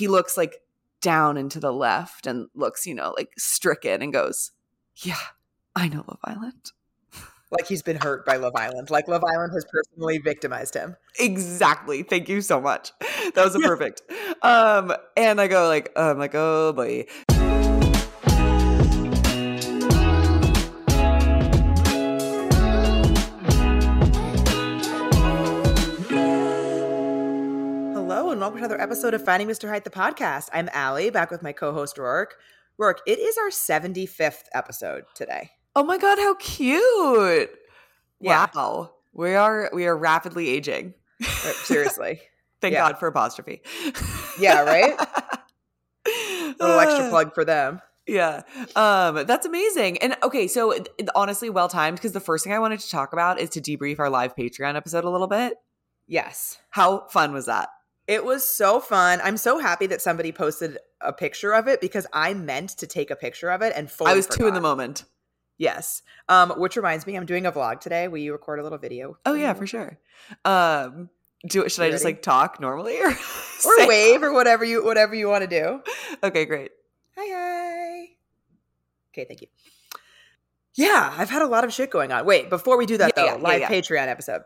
he looks like down and to the left and looks, you know, like stricken and goes, Yeah, I know Love Island. Like he's been hurt by Love Island. Like Love Island has personally victimized him. Exactly. Thank you so much. That was a perfect. Um, and I go like, I'm like, oh boy. Welcome to another episode of Finding Mr. Height, the podcast. I'm Allie, back with my co-host Rourke. Rourke, it is our 75th episode today. Oh my god, how cute! Yeah. Wow, we are we are rapidly aging. Uh, Seriously. Thank Yeah. God for apostrophe. Yeah, right? Little extra Uh, plug for them. Yeah. Um, that's amazing. And okay, so it- it- honestly, well timed because the first thing I wanted to talk about is to debrief our live Patreon episode a little bit. Yes. How fun was that? It was so fun. I'm so happy that somebody posted a picture of it because I meant to take a picture of it and I was too in the moment. Yes. Um, which reminds me, I'm doing a vlog today. Will you record a little video? Oh yeah, for sure. Um, do should I You just like talk normally or Or wave or whatever you whatever you want to do. Okay, great. Hi hi. Okay, thank you. Yeah, I've had a lot of shit going on. Wait, before we do that Yeah, though, yeah, live yeah. Patreon episode.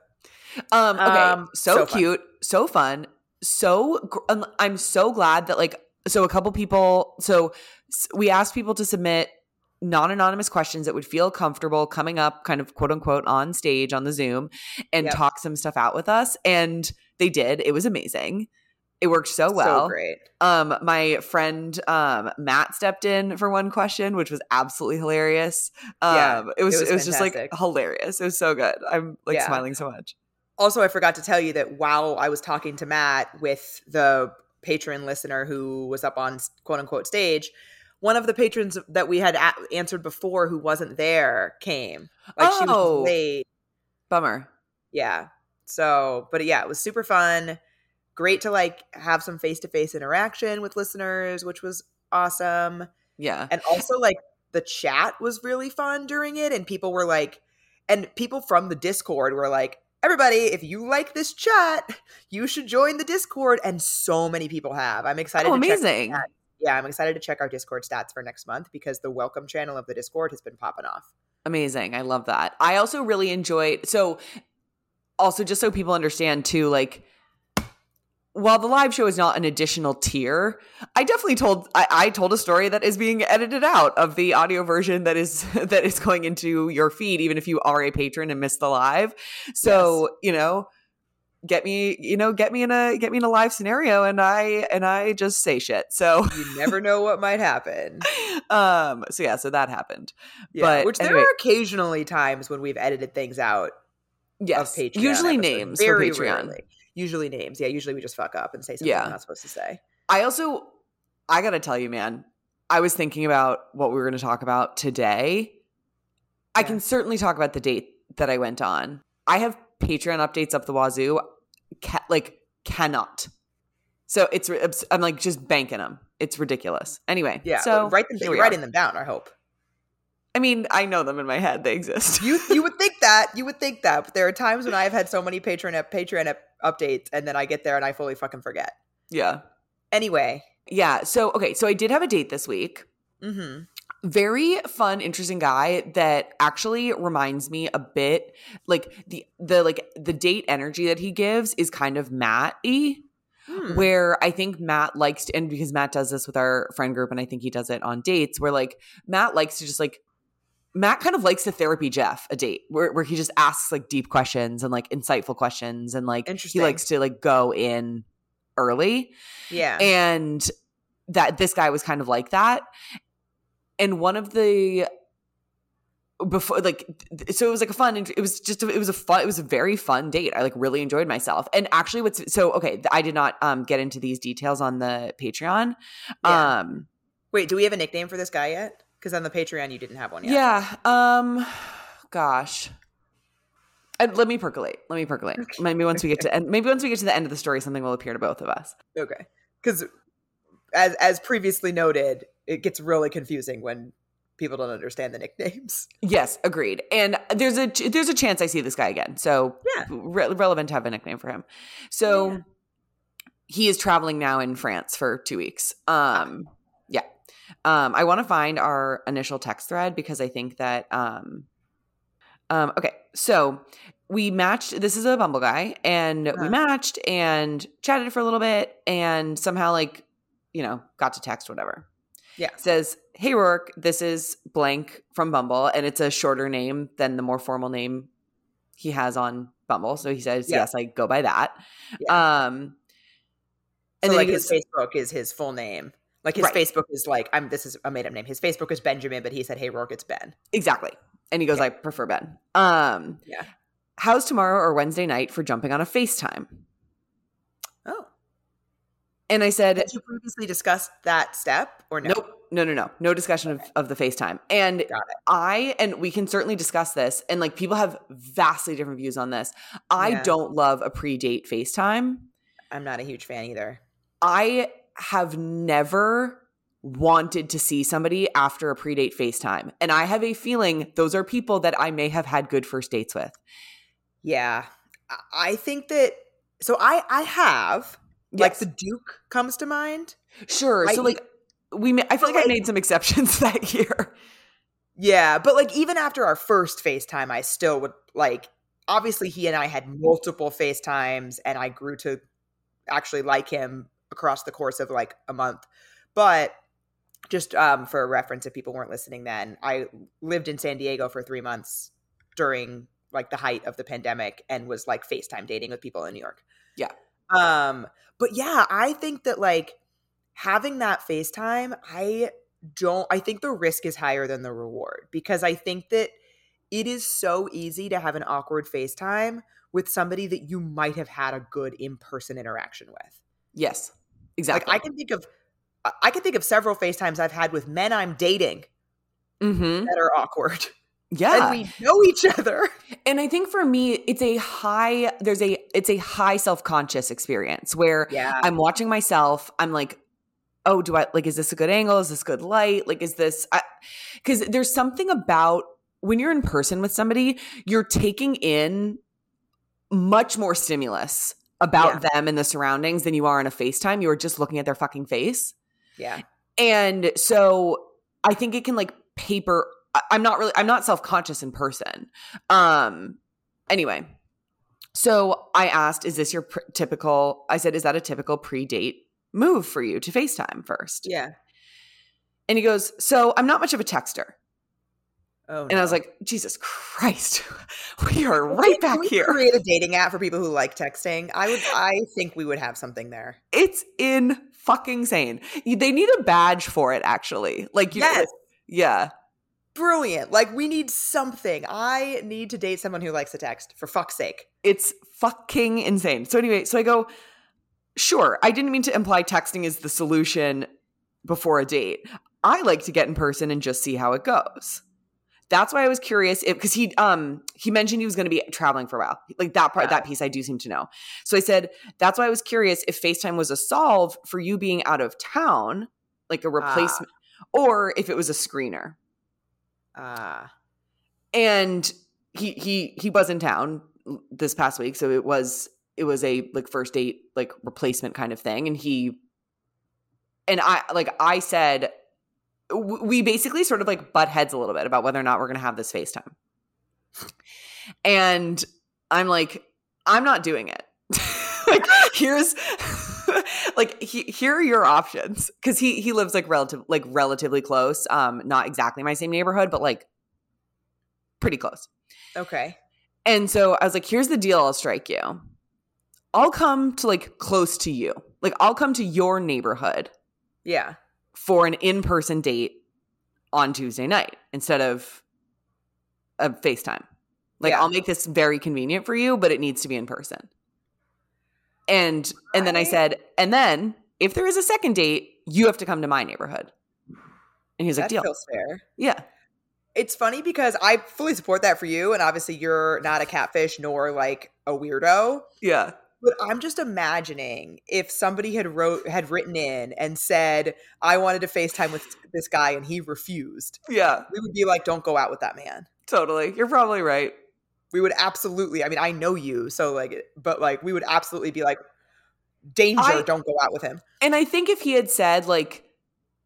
Um, okay, Um, so, so cute, so fun, so um, I'm so glad that like so a couple people so we asked people to submit non-anonymous questions that would feel comfortable coming up kind of quote unquote on stage on the Zoom and Yep. talk some stuff out with us and they did. It was amazing. It worked so well. so great. Um, my friend um Matt stepped in for one question, which was absolutely hilarious. Um, Yeah, it was it it was was, just like hilarious. It was so good. I'm like Yeah. smiling so much. Also, I forgot to tell you that while I was talking to Matt with the patron listener who was up on quote unquote stage, one of the patrons that we had a- answered before who wasn't there came. Like she Oh. was late. Bummer. Yeah. So, but yeah, it was super fun. Great to like have some face to face interaction with listeners, which was awesome. Yeah. And also, like, the chat was really fun during it. And people were like, and people from the Discord were like, everybody, if you like this chat, you should join the Discord. And so many people have. I'm excited Oh, to check. amazing. Yeah, I'm excited to check our Discord stats for next month because the welcome channel of the Discord has been popping off. Amazing. I love that. I also really enjoyed so also just so people understand too, like while the live show is not an additional tier, I definitely told I, I told a story that is being edited out of the audio version that is that is going into your feed, even if you are a patron and missed the live. So, you know, get me, you know, get me in a get me in a live scenario and I and I just say shit. So You never know what might happen. um so yeah, so that happened. Yeah, But which there anyway. are occasionally times when we've edited things out Yes. of Patreon. Usually episodes. names Very for Patreon. rarely. Usually names. Yeah, usually we just fuck up and say something Yeah. we're not supposed to say. I also, I gotta tell you, man, I was thinking about what we were going to talk about today. I can certainly talk about the date that I went on. I have Patreon updates up the wazoo. Ca- like, cannot. So it's, I'm like just banking them. It's ridiculous. Anyway, Yeah, So write them. Writing them down. I hope I mean, I know them in my head. They exist. you you would think that you would think that, but there are times when I've had so many Patreon Patreon updates, and then I get there and I fully fucking forget. yeah. Anyway, Yeah. So, okay. So I did have a date this week. hmm very fun interesting guy that actually reminds me a bit like the the like the date energy that he gives is kind of matt-y Hmm. where i think matt likes to and because matt does this with our friend group and i think he does it on dates where like matt likes to just like matt kind of likes to therapy jeff a date where, where he just asks like deep questions and like insightful questions and like he likes to like go in early. Yeah, and that this guy was kind of like that. And one of the before like so it was like a fun it was just it was a fun it was a very fun date. I like really enjoyed myself. And actually what's so okay i did not um get into these details on the patreon. Yeah. um Wait, do we have a nickname for this guy yet? Because on the Patreon you didn't have one yet. yeah um gosh and let me percolate let me percolate maybe once we get to and maybe once we get to the end of the story something will appear to both of us Okay. Because as as previously noted, it gets really confusing when people don't understand the nicknames. Yes, agreed. And there's a there's a chance I see this guy again. So Yeah. re- relevant to have a nickname for him. So Yeah. he is traveling now in France for two weeks. Um. Um, I want to find our initial text thread because I think that um, um, okay, so we matched. This is a Bumble guy, and we Uh-huh. matched and chatted for a little bit, and somehow like you know got to text whatever. Yeah. says, "Hey Rourke, this is blank from Bumble, and it's a shorter name than the more formal name he has on Bumble." So he says, Yeah. "Yes, I go by that." Yeah. Um, And and then like his Facebook is his full name. Like his Right. Facebook is like I'm. This is a made up name. His Facebook is Benjamin, but he said, "Hey Rourke, it's Ben." exactly, and he goes, Yeah. "I prefer Ben." Um, Yeah. How's tomorrow or Wednesday night for jumping on a FaceTime? Oh, And I said, did you previously discussed that step or no? Nope. No, no, no. No discussion of, of the FaceTime. And I, and we can certainly discuss this, and like people have vastly different views on this. I Yeah. don't love a pre date FaceTime. I'm not a huge fan either. I have never wanted to see somebody after a pre date FaceTime. And I have a feeling those are people that I may have had good first dates with. Yeah, I- think that. So I I have like the Duke comes to mind. Sure. I- so like, we, I feel But, like I made some exceptions that year. Yeah, but like even after our first FaceTime, I still would like. Obviously, he and I had multiple FaceTimes, and I grew to actually like him across the course of like a month. But just um, for reference, if people weren't listening, then I lived in San Diego for three months during like the height of the pandemic, and was like FaceTime dating with people in New York. Yeah. Um, but yeah, I think that like having that FaceTime, I don't I think the risk is higher than the reward because I think that it is so easy to have an awkward FaceTime with somebody that you might have had a good in-person interaction with. Yes. Exactly. Like I can think of I- can think of several FaceTimes I've had with men I'm dating mm-hmm. that are awkward. Yeah. And we know each other. and i think for me it's a high there's a it's a high self-conscious experience where Yeah. i'm watching myself i'm like oh do i like is this a good angle is this good light like is this because there's something about when you're in person with somebody you're taking in much more stimulus about them and the surroundings than you are in a facetime you are just looking at their fucking face Yeah. and so I think it can like paper I'm not really I'm not self-conscious in person. Um anyway. So I asked is this your pr- typical I said is that a typical pre-date move for you to FaceTime first? Yeah. And he goes, "So I'm not much of a texter." Oh. And I was like, "Jesus Christ. We are right back we here." Create a dating app for people who like texting. I would I think we would have something there. It's in fucking sane. They need a badge for it actually. Like you Yes. yeah. Brilliant. Like we need something. I need to date someone who likes to text for fuck's sake. It's fucking insane. So anyway, so I go, sure. I didn't mean to imply texting is the solution before a date. I like to get in person and just see how it goes. That's why I was curious if because he um he mentioned he was going to be traveling for a while. Like that part, Yeah. that piece I do seem to know. So I said that's why I was curious if FaceTime was a solve for you being out of town, like a replacement, or if it was a screener. Ah. and he he he was in town this past week so it was it was a like first date like replacement kind of thing and he and i like i said we basically sort of like butt heads a little bit about whether or not we're gonna have this facetime. And i'm like i'm not doing it. Like here's like he, here are your options. Because he he lives like relative like relatively close um not exactly my same neighborhood but like pretty close. Okay. and so i was like here's the deal i'll strike you. I'll come to like close to you. Like i'll come to your neighborhood Yeah. For an in-person date on tuesday night instead of a facetime. Like Yeah. i'll make this very convenient for you but it needs to be in person. And and then i said and then if there is a second date you have to come to my neighborhood. And he's like that deal. feels fair. yeah. It's funny because I fully support that for you, and obviously you're not a catfish nor like a weirdo. yeah But I'm just imagining if somebody had wrote had written in and said, I wanted to FaceTime with this guy and he refused. yeah We would be like, don't go out with that man. totally you're probably right We would absolutely, I mean, I know you, so like but like we would absolutely be like, danger, I- don't go out with him. And I think if he had said like,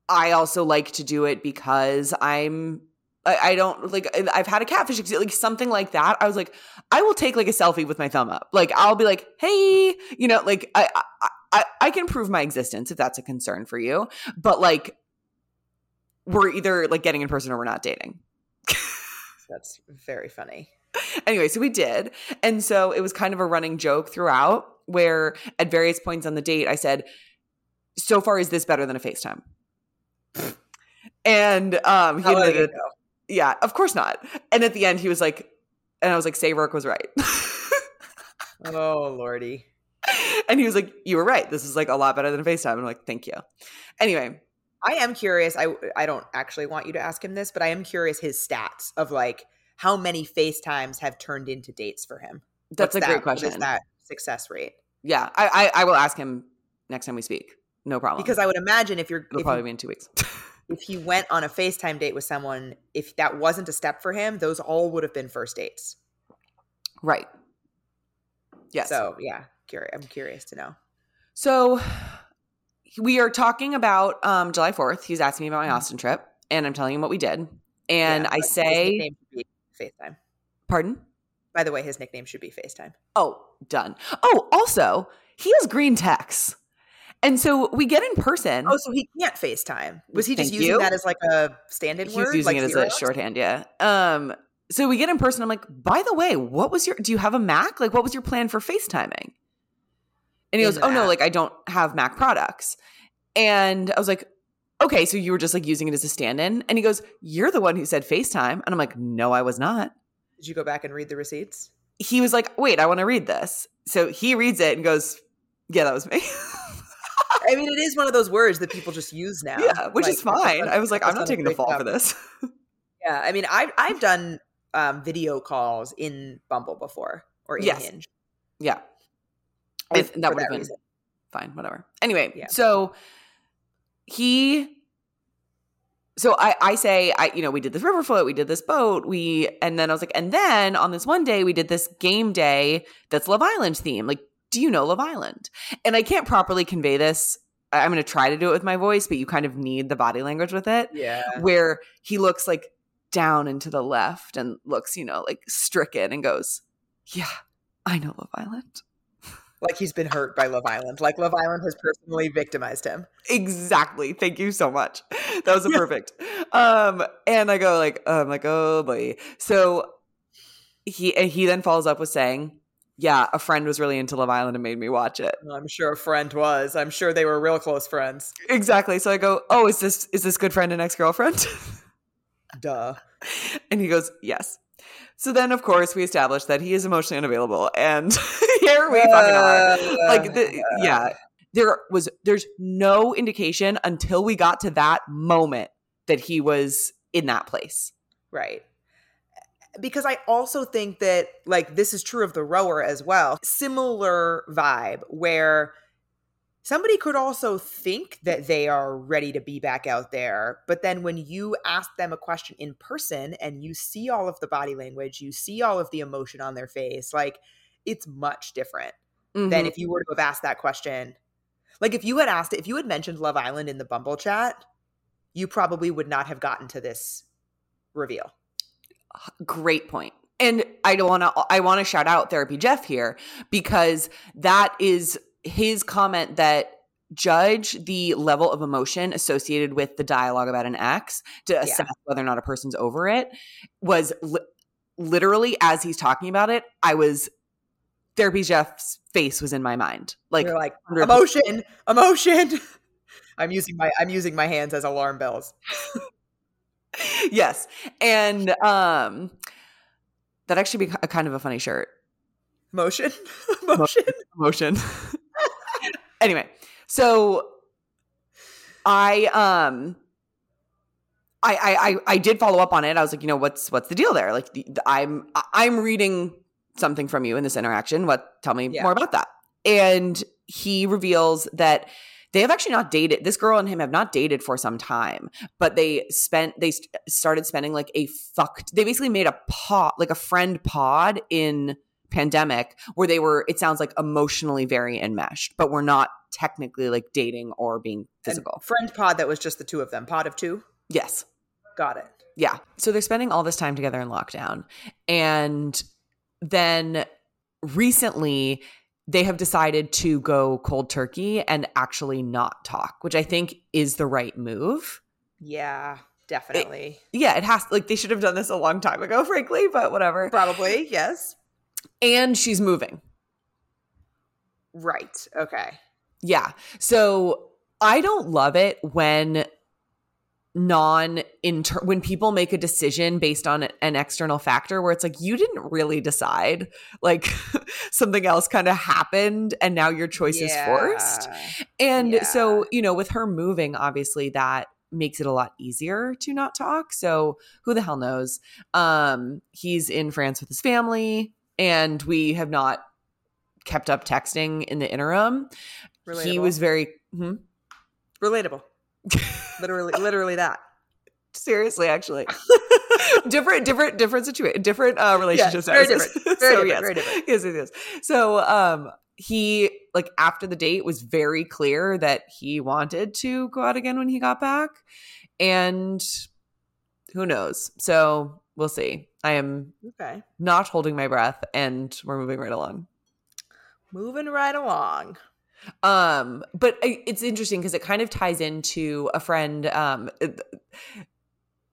I also like to do it because I'm. I I don't like. I've had a catfish, like something like that. I was like, I will take like a selfie with my thumb up. Like I'll be like, hey, you know, like I, I, I, I can prove my existence if that's a concern for you. But like, we're either like getting in person or we're not dating. That's very funny. anyway, so we did. And so it was kind of a running joke throughout where at various points on the date, I said, So far, is this better than a FaceTime? and um, he How did it admitted? Yeah, of course not. And at the end, he was like, and I was like, Say Rourke was right. Oh lordy. and he was like, You were right. This is like a lot better than FaceTime. And I'm like, Thank you. Anyway, I am curious. I I don't actually want you to ask him this, but I am curious his stats of like how many FaceTimes have turned into dates for him. that's What's a that- great What is question. that success rate? Yeah, I, I, I will ask him next time we speak. No problem. Because I would imagine if you're it'll if, probably you- be in two weeks. if he went on a FaceTime date with someone, if that wasn't a step for him, those all would have been first dates. right. Yes. So yeah, curious. I'm curious to know. So we are talking about um, July 4th. He's asking me about my Mhm. Austin trip, and I'm telling him what we did. And Yeah, I say, nickname should be FaceTime. pardon? By the way, his nickname should be FaceTime. Oh, done. Oh, also, he has green text. And so we get in person. Oh, so he can't FaceTime. Was he just Thank using you. that as like a stand-in he word? was using like it as a shorthand, yeah. Um, so we get in person. I'm like, by the way, what was your, do you have a Mac? Like, what was your plan for FaceTiming? And he In goes, oh, no, like, I don't have Mac products. And I was like, okay, so you were just like using it as a stand in? And he goes, you're the one who said FaceTime. And I'm like, no, I was not. Did you go back and read the receipts? He was like, wait, I want to read this. So he reads it and goes, yeah, that was me. I mean, it is one of those words that people just use now. yeah, which Like, is fine. I was like, I'm not taking the fall for this. Yeah, I mean, I've I've done um, video calls in Bumble before or in Yes. Hinge. yeah. And that would have been reason. fine, whatever. Anyway, Yeah. so he so I I say I you know we did this river float, we did this boat, we and then I was like and then on this one day we did this game day that's Love Island theme. Like do you know Love Island? And I can't properly convey this. I'm going to try to do it with my voice, but you kind of need the body language with it Yeah. where he looks like down and to the left and looks, you know, like stricken and goes, "Yeah, I know Love Island." Like he's been hurt by Love Island. Like Love Island has personally victimized him. Exactly. Thank you so much. That was a perfect. Um, and I go like, I'm like, oh boy. So he and he then follows up with saying, "Yeah, a friend was really into Love Island and made me watch it." I'm sure a friend was. I'm sure they were real close friends. Exactly. So I go, "Oh, is this is this good friend and ex girlfriend?" Duh. and he goes, "Yes." So then, of course, we established that he is emotionally unavailable, and here we fucking are. like the, yeah there was there's no indication until we got to that moment that he was in that place Right. Because I also think that, like, this is true of the rower as well. Similar vibe where somebody could also think that they are ready to be back out there. But then when you ask them a question in person and you see all of the body language, you see all of the emotion on their face, like, it's much different than Mhm. if you were to have asked that question. Like, if you had asked it, if you had mentioned Love Island in the Bumble chat, you probably would not have gotten to this reveal. Great point and i don't want to i want to shout out therapy jeff here because that is his comment that judge the level of emotion associated with the dialogue about an ex to assess whether or not a person's over it was li- literally as he's talking about it i was therapy jeff's face was in my mind like You're like 100%. emotion, emotion. I'm using my I'm using my hands as alarm bells. yes and um that actually be a kind of a funny shirt Motion, Motion. Motion. anyway so i um I, I i i did follow up on it i was like you know what's what's the deal there like the- the- i'm i'm reading something from you in this interaction what tell me Yeah. more about that and he reveals that they have actually not dated this girl and him have not dated for some time but they spent they st- started spending like a fucked they basically made a pod like a friend pod in pandemic where they were it sounds like emotionally very enmeshed but we're not technically like dating or being physical And friend pod that was just the two of them. Pod of two. yes Got it. yeah so they're spending all this time together in lockdown and then recently they have decided to go cold turkey and actually not talk which i think is the right move Yeah, definitely. yeah it has like they should have done this a long time ago frankly but whatever Probably, yes. and she's moving Right. Okay. Yeah. So I don't love it when non inter when people make a decision based on an external factor where it's like you didn't really decide like something else kind of happened and now your choice is forced and Yeah. so you know with her moving obviously that makes it a lot easier to not talk so who the hell knows um he's in france with his family and we have not kept up texting in the interim he was very hmm? relatable. literally, literally that. seriously actually different different different situation different uh relationships very different. Very so different, yes very different. yes yes yes so um he like after the date was very clear that he wanted to go out again when he got back and who knows so we'll see i am Okay. not holding my breath and we're moving right along Moving right along. Um, but it's interesting because it kind of ties into a friend. Um, it,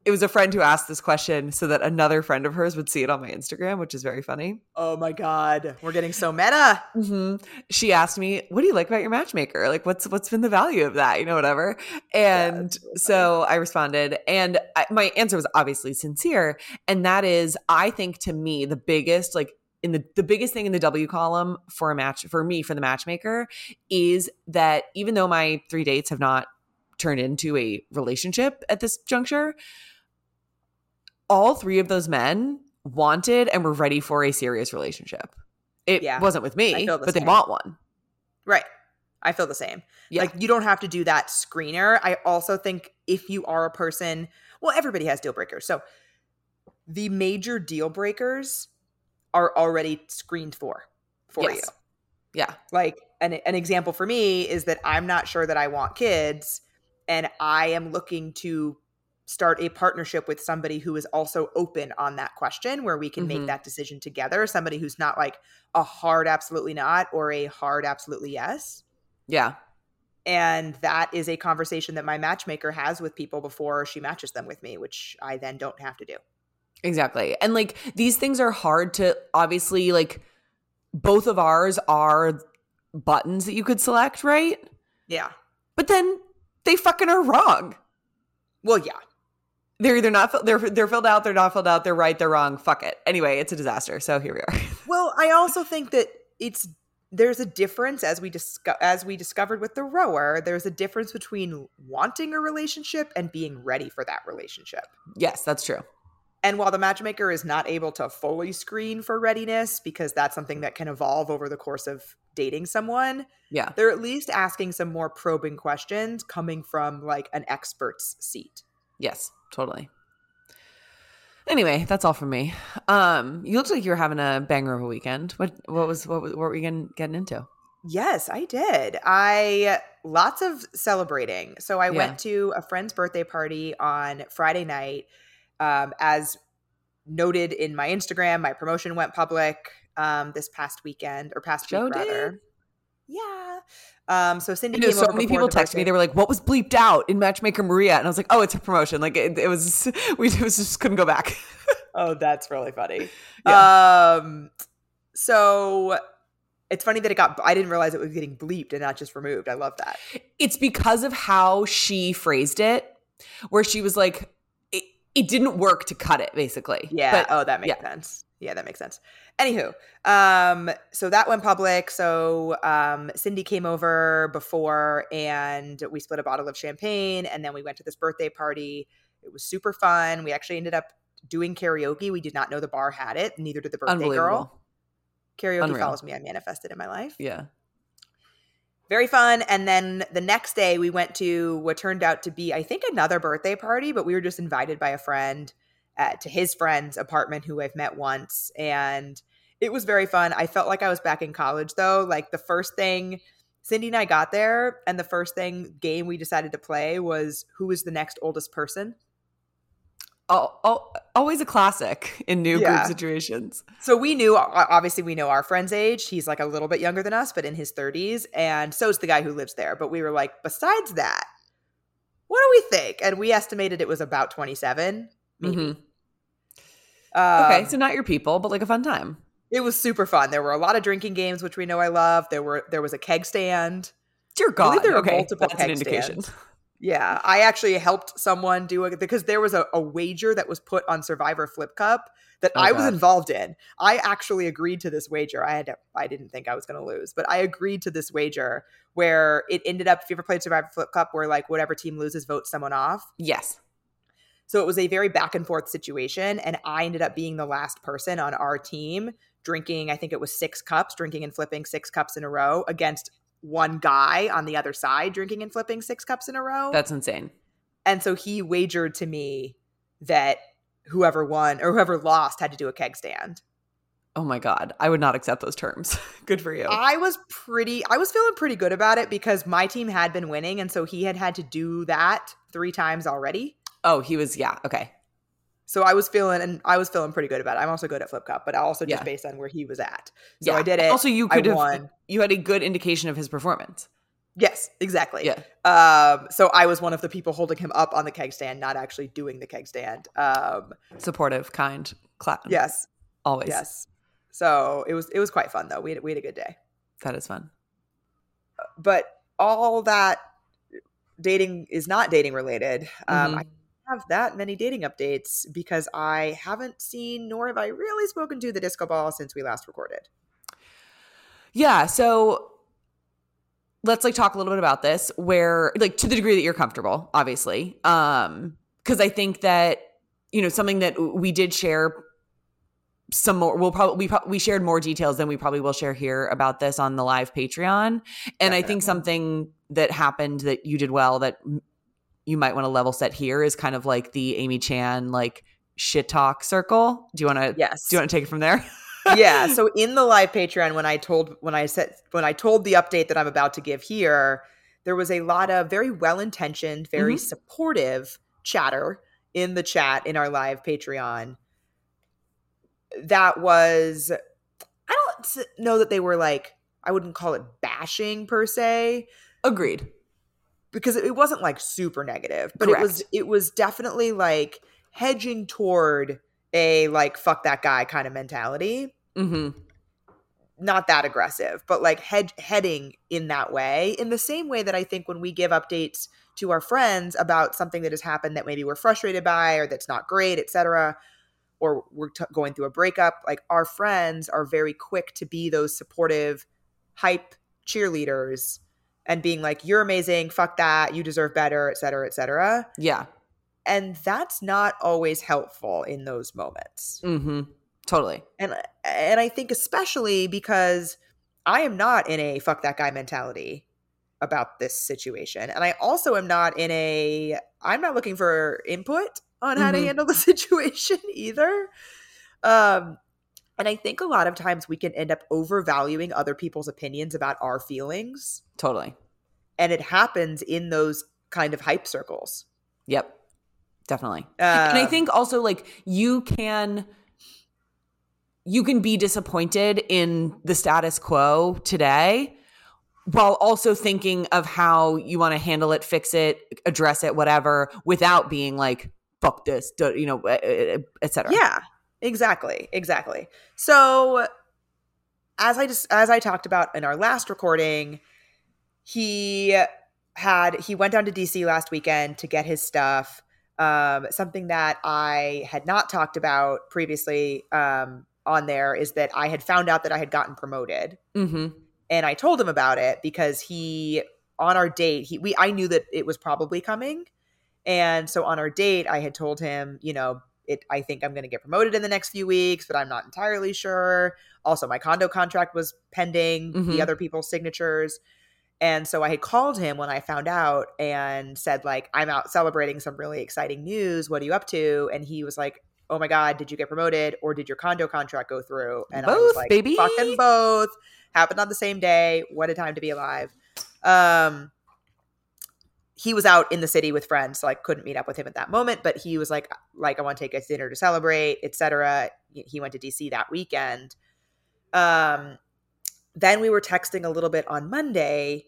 it was a friend who asked this question so that another friend of hers would see it on my Instagram, which is very funny. Oh my god, we're getting so meta. hmm She asked me, "What do you like about your matchmaker? Like, what's what's been the value of that? You know, whatever." And that's really so I responded, and I, my answer was obviously sincere, and that is, I think to me the biggest like in the the biggest thing in the W column for a match for me for the matchmaker is that even though my three dates have not turned into a relationship at this juncture, all three of those men wanted and were ready for a serious relationship. It Yeah, wasn't with me, the but they want one. Right. I feel the same. Yeah. Like you don't have to do that screener. I also think if you are a person, well, everybody has deal breakers. So the major deal breakers are already screened for for Yes. you. Yeah. Like an an example for me is that I'm not sure that I want kids and I am looking to start a partnership with somebody who is also open on that question where we can Mhm. make that decision together, somebody who's not like a hard absolutely not or a hard absolutely yes. Yeah. And that is a conversation that my matchmaker has with people before she matches them with me, which I then don't have to do. Exactly. And like these things are hard to obviously like both of ours are buttons that you could select, right? Yeah. But then they fucking are wrong. Well, yeah. They're either not they're they're filled out, they're not filled out, they're right, they're wrong. Fuck it. Anyway, it's a disaster. So here we are. Well, I also think that it's there's a difference as we disco- as we discovered with the rower. There's a difference between wanting a relationship and being ready for that relationship. yes, that's true. And while the matchmaker is not able to fully screen for readiness because that's something that can evolve over the course of dating someone, Yeah. they're at least asking some more probing questions coming from like an expert's seat. Yes, totally. Anyway, that's all from me. Um, you looked like you were having a banger of a weekend. What what was what, was- what were we getting, getting into? Yes, I did. I lots of celebrating. So I Yeah. went to a friend's birthday party on Friday night. Um, as noted in my Instagram, my promotion went public um, this past weekend or past Joe week did? rather. Yeah. Um, so Cindy know so many people texted me. They were like, "What was bleeped out in Matchmaker Maria?" And I was like, "Oh, it's a promotion. Like it, it was. We it was just couldn't go back." Oh, that's really funny. Yeah. Um, so it's funny that it got. I didn't realize it was getting bleeped and not just removed. I love that. it's because of how she phrased it, where she was like, "It, didn't work to cut it." Basically, Yeah. But oh, that makes yeah. sense. Yeah, that makes sense. Anywho, um, so that went public. So um, Cindy came over before, and we split a bottle of champagne, and then we went to this birthday party. It was super fun. We actually ended up doing karaoke. We did not know the bar had it. Neither did the birthday girl. Karaoke Unreal. follows me. I manifested in my life. Yeah. Very fun. And then the next day, we went to what turned out to be, I think, another birthday party, but we were just invited by a friend uh, to his friend's apartment who I've met once. And It was very fun. I felt like I was back in college though. Like the first thing Cindy and I got there, and the first thing game we decided to play was who is the next oldest person. Oh, oh always a classic in new Yeah. group situations. So we knew, obviously, we know our friend's age. He's like a little bit younger than us, but in his 30s. And so's the guy who lives there. But we were like, besides that, what do we think? And we estimated it was about 27, maybe. Mhm. Um, Okay, so not your people, but like a fun time. it was super fun. There were a lot of drinking games, which we know I love. There were there was a keg stand. Dear God, there are okay, multiple that's an keg indication. stands. Yeah, I actually helped someone do it because there was a, a wager that was put on Survivor Flip Cup that Oh, I was involved in. I actually agreed to this wager. I had to, I didn't think I was going to lose, but I agreed to this wager where it ended up. If you ever played Survivor Flip Cup, where like whatever team loses votes someone off. Yes. So it was a very back and forth situation, and I ended up being the last person on our team drinking. I think it was six cups, drinking and flipping six cups in a row against one guy on the other side drinking and flipping six cups in a row. That's insane. And so he wagered to me that whoever won or whoever lost had to do a keg stand. Oh my God. I would not accept those terms. Good for you. I was pretty, I was feeling pretty good about it because my team had been winning. And so he had had to do that three times already. oh, he was, yeah. Okay. So I was feeling, and I was feeling pretty good about it. I'm also good at Flip Cup, but I also just Yeah. based on where he was at. So yeah. I did it. Also, you I could have, won. you had a good indication of his performance. Yes, exactly. Yeah. Um, so I was one of the people holding him up on the keg stand, not actually doing the keg stand. Um, Supportive, kind, cla- yes, always. yes. So it was it was quite fun though. We had, we had a good day. That is fun. but all that dating is not dating related. Um, Mhm. I have that many dating updates because I haven't seen nor have I really spoken to the disco ball since we last recorded. Yeah. So let's like talk a little bit about this where like to the degree that you're comfortable, obviously. Um, because I think that, you know, something that we did share some more we'll probably we, pro- we shared more details than we probably will share here about this on the live patreon and i think something that happened that you did well that you might want to level set here is kind of like the amy chan like shit talk circle do you want to Yes. do you want to take it from there yeah. So in the live Patreon, when I told when I said when I told the update that I'm about to give here, there was a lot of very well intentioned, very Mhm. supportive chatter in the chat in our live Patreon. That was I don't know that they were like I wouldn't call it bashing per se agreed because it wasn't like super negative, but it was it was definitely like hedging toward a like fuck that guy kind of mentality mm-hmm not that aggressive, but like head heading in that way. In the same way that I think when we give updates to our friends about something that has happened that maybe we're frustrated by or that's not great, etc., or we're t- going through a breakup, like our friends are very quick to be those supportive, hype cheerleaders and being like, "You're amazing, fuck that, you deserve better," et cetera, et cetera. yeah And that's not always helpful in those moments mm-hmm totally and and I think especially because I am not in a fuck that guy mentality about this situation, and I also am not in a I'm not looking for input on how to Mhm. handle the situation either. Um, and I think a lot of times we can end up overvaluing other people's opinions about our feelings, totally. And it happens in those kind of hype circles. yep. Definitely. And I Um, think also like you can you can be disappointed in the status quo today while also thinking of how you want to handle it, fix it, address it, whatever, without being like fuck this, you know, eh, eh, eh, etc. Yeah, exactly, exactly. So as I just as I talked about in our last recording, he had he went down to DC last weekend to get his stuff. Um, something that I had not talked about previously um, on there is that I had found out that I had gotten promoted, Mm-hmm. and I told him about it because he on our date he we I knew that it was probably coming, and so on our date I had told him you know it I think I'm going to get promoted in the next few weeks, but I'm not entirely sure. Also, my condo contract was pending Mhm. the other people's signatures. And so I had called him when I found out and said, like, I'm out celebrating some really exciting news. What are you up to? And he was like, "Oh my god, did you get promoted or did your condo contract go through?" And I was Both, like, baby. "Fucking both." Happened on the same day. What a time to be alive. Um, he was out in the city with friends, so I couldn't meet up with him at that moment. But he was like, "Like, I want to take us dinner to celebrate, etc." He went to DC that weekend. Um, then we were texting a little bit on Monday,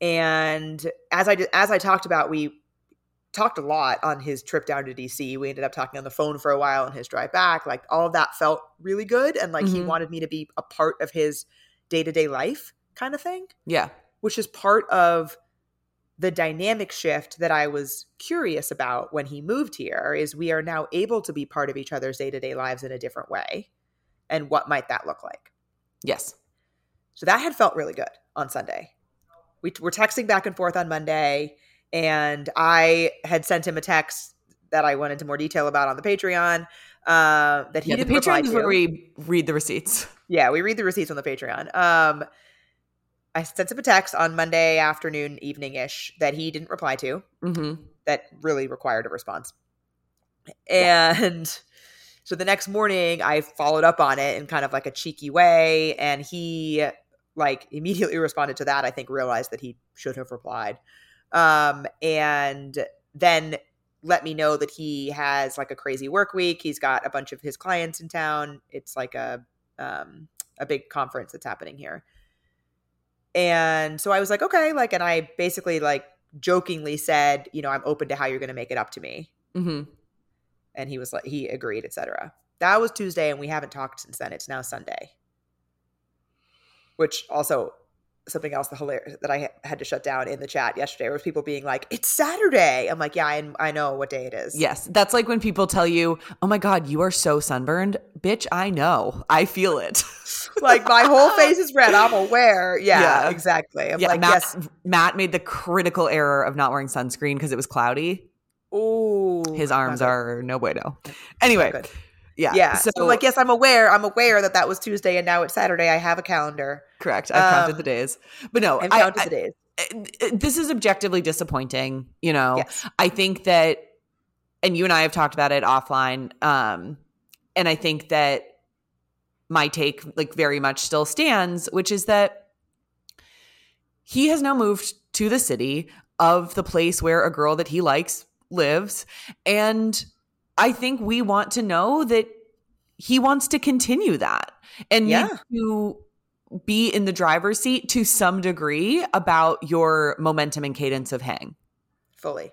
and as I did, as I talked about, we talked a lot on his trip down to DC. We ended up talking on the phone for a while on his drive back. Like all of that felt really good, and like he Mhm. wanted me to be a part of his day to day life, kind of thing, Yeah. which is part of the dynamic shift that I was curious about when he moved here. Is we are now able to be part of each other's day to day lives in a different way, and what might that look like? Yes. So that had felt really good on Sunday. We were texting back and forth on Monday, and I had sent him a text that I went into more detail about on the Patreon. Uh, that he Yeah, the didn't reply Patreon is where we read the receipts. Yeah, we read the receipts on the Patreon. Um, I sent him a text on Monday afternoon, evening ish, that he didn't reply to. hmm That really required a response. And so the next morning, I followed up on it in kind of like a cheeky way, and he like immediately responded to that. I think realized that he should have replied, um, and then let me know that he has like a crazy work week. He's got a bunch of his clients in town. It's like a um, a big conference that's happening here. And so I was like, okay, like, and I basically like jokingly said, you know, I'm open to how you're going to make it up to me. hmm And he was like, he agreed, etc. That was Tuesday, and we haven't talked since then. It's now Sunday. Which also something else the hilarious that I had to shut down in the chat yesterday was people being like, "It's Saturday." I'm like, "Yeah, I, I know what day it is." Yes. That's like when people tell you, oh my God, you are so sunburned. Bitch, I know. I feel it. like my whole face is red. I'm aware. Yeah, Yeah. exactly. I'm yeah, like, Matt, yes. Matt made the critical error of not wearing sunscreen because it was cloudy. Ooh, His arms are no bueno. Anyway. Yeah. Yeah. So, So, like, yes, I'm aware. I'm aware that that was Tuesday, and now it's Saturday. I have a calendar. correct. I've counted um, the days. But no, I've counted I- the days. uh, this is objectively disappointing. You know, Yes. I think that, and you and I have talked about it offline. Um, and I think that my take, like, very much still stands, which is that he has now moved to the city of the place where a girl that he likes lives. And I think we want to know that he wants to continue that and Yeah. need to be in the driver's seat to some degree about your momentum and cadence of hang. fully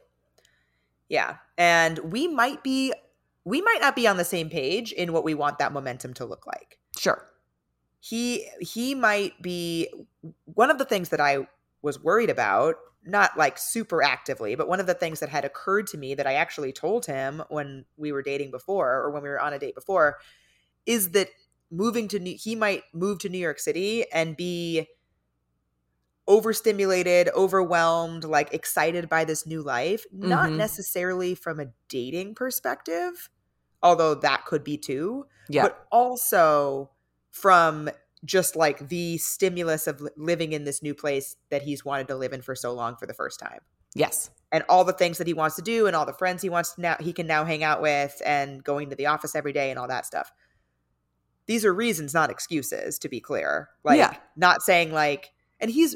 yeah and we might be we might not be on the same page in what we want that momentum to look like Sure. he he might be one of the things that i was worried about not like super actively but one of the things that had occurred to me that i actually told him when we were dating before or when we were on a date before is that moving to new he might move to new york city and be overstimulated overwhelmed like excited by this new life not Mhm. necessarily from a dating perspective although that could be too Yeah. but also from just like the stimulus of living in this new place that he's wanted to live in for so long for the first time yes. and all the things that he wants to do and all the friends he wants to now he can now hang out with and going to the office every day and all that stuff these are reasons not excuses to be clear like Yeah. not saying like and he's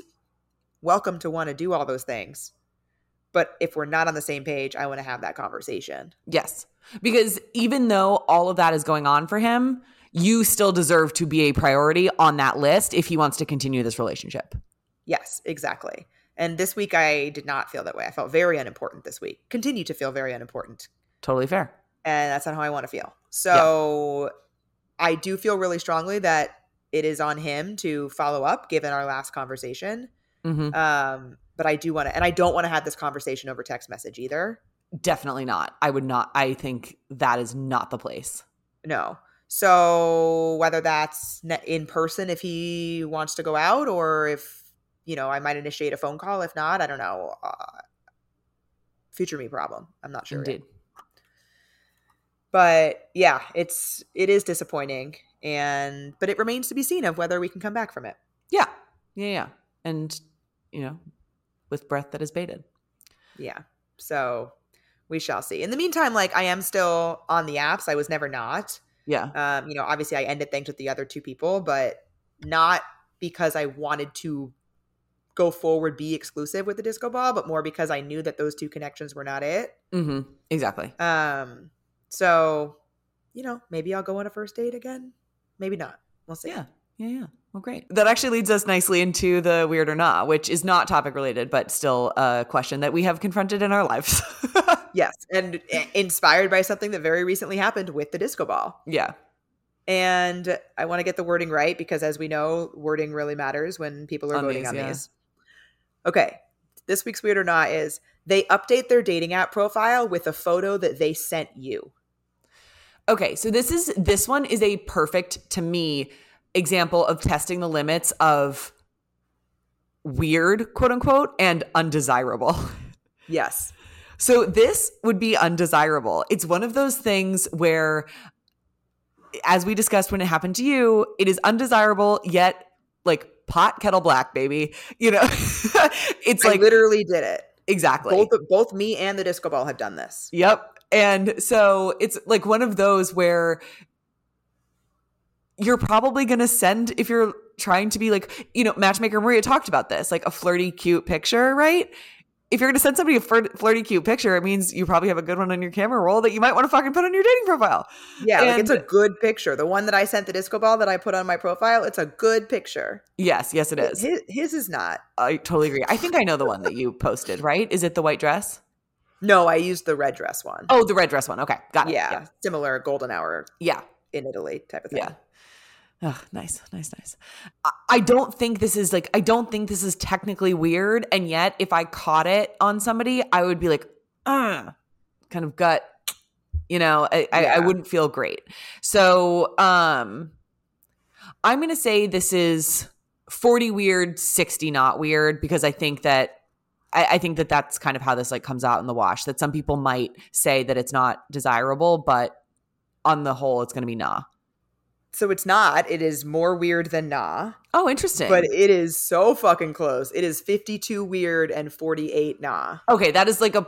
welcome to want to do all those things but if we're not on the same page i want to have that conversation Yes. Because even though all of that is going on for him, you still deserve to be a priority on that list if he wants to continue this relationship. Yes, exactly. And this week I did not feel that way. I felt very unimportant this week. Continue to feel very unimportant. Totally fair. And that's not how I want to feel. So I do feel really strongly that it is on him to follow up given our last conversation. hmm Um, but I do want to, and I don't want to have this conversation over text message either. Definitely not. I would not. I think that is not the place. No. So whether that's in person if he wants to go out or if, you know, I might initiate a phone call. If not, I don't know. Uh, future me problem. I'm not sure. yet. Indeed. but yeah it's it is disappointing and but it remains to be seen of whether we can come back from it Yeah. Yeah. Yeah. And, you know, with breath that is baited. yeah so we shall see. In the meantime, like I am still on the apps. I was never not. Yeah. Um, you know, obviously I ended things with the other two people, but not because I wanted to go forward be exclusive with the disco ball, but more because I knew that those two connections were not it. Mm-hmm. Exactly. Um, so you know, maybe I'll go on a first date again. Maybe not. We'll see. Yeah. Yeah. Yeah. Well, great. That actually leads us nicely into the weird or not, which is not topic related, but still a question that we have confronted in our lives. Yes, and uh, inspired by something that very recently happened with the disco ball. yeah. And I want to get the wording right because, as we know, wording really matters when people are On voting these, on yeah. these. Okay. This week's Weird or Not is they update their dating app profile with a photo that they sent you. Okay, so this is this one is a perfect to me example of testing the limits of weird, quote unquote, and undesirable. Yes. So this would be undesirable. It's one of those things where as we discussed when it happened to you, it is undesirable yet like pot kettle black, baby. You know. it's I like literally did it. exactly. Both both me and the disco ball have done this. Yep. And so it's like one of those where you're probably going to send, if you're trying to be like, you know, Matchmaker Maria talked about this, like a flirty, cute picture, right? If you're going to send somebody a flir- flirty, cute picture, it means you probably have a good one on your camera roll that you might want to fucking put on your dating profile. Yeah, like it's a good picture. The one that I sent the disco ball that I put on my profile, it's a good picture. Yes, yes, it is. His, his is not. I totally agree. I think I know the one that you posted, right? Is it the white dress? No, I used the red dress one. Oh, the red dress one. Okay, got it. yeah, similar golden hour Yeah. in Italy type of thing. Yeah. Oh, nice, nice, nice. I- don't think this is like, I don't think this is technically weird. And yet, if I caught it on somebody, I would be like, uh, kind of gut, you know, I, I, I wouldn't feel great. So, um, I'm going to say this is 40 weird, 60 not weird, because I think that I, I think that that's kind of how this like comes out in the wash. That some people might say that it's not desirable, but on the whole, it's going to be nah. So it's not. It is more weird than nah, Oh, interesting. but it is so fucking close. It is 52 weird and 48 nah. okay, that is like a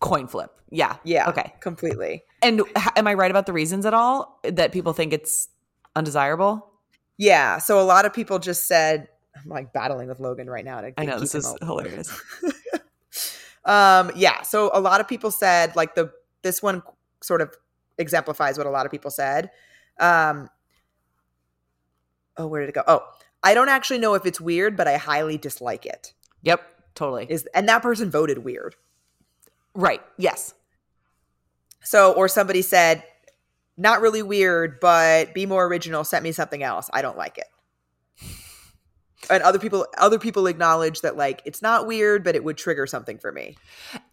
coin flip. Yeah. Yeah. Okay. Completely. And am I right about the reasons at all that people think it's undesirable? Yeah. So a lot of people just said, I'm like battling with Logan right now. To I know this is hilarious. um yeah so a lot of people said like the this one sort of exemplifies what a lot of people said um oh where did it go oh i don't actually know if it's weird but i highly dislike it Yep, totally. is and that person voted weird right. Yes. so or somebody said not really weird but be more original sent me something else i don't like it and other people other people acknowledge that like it's not weird but it would trigger something for me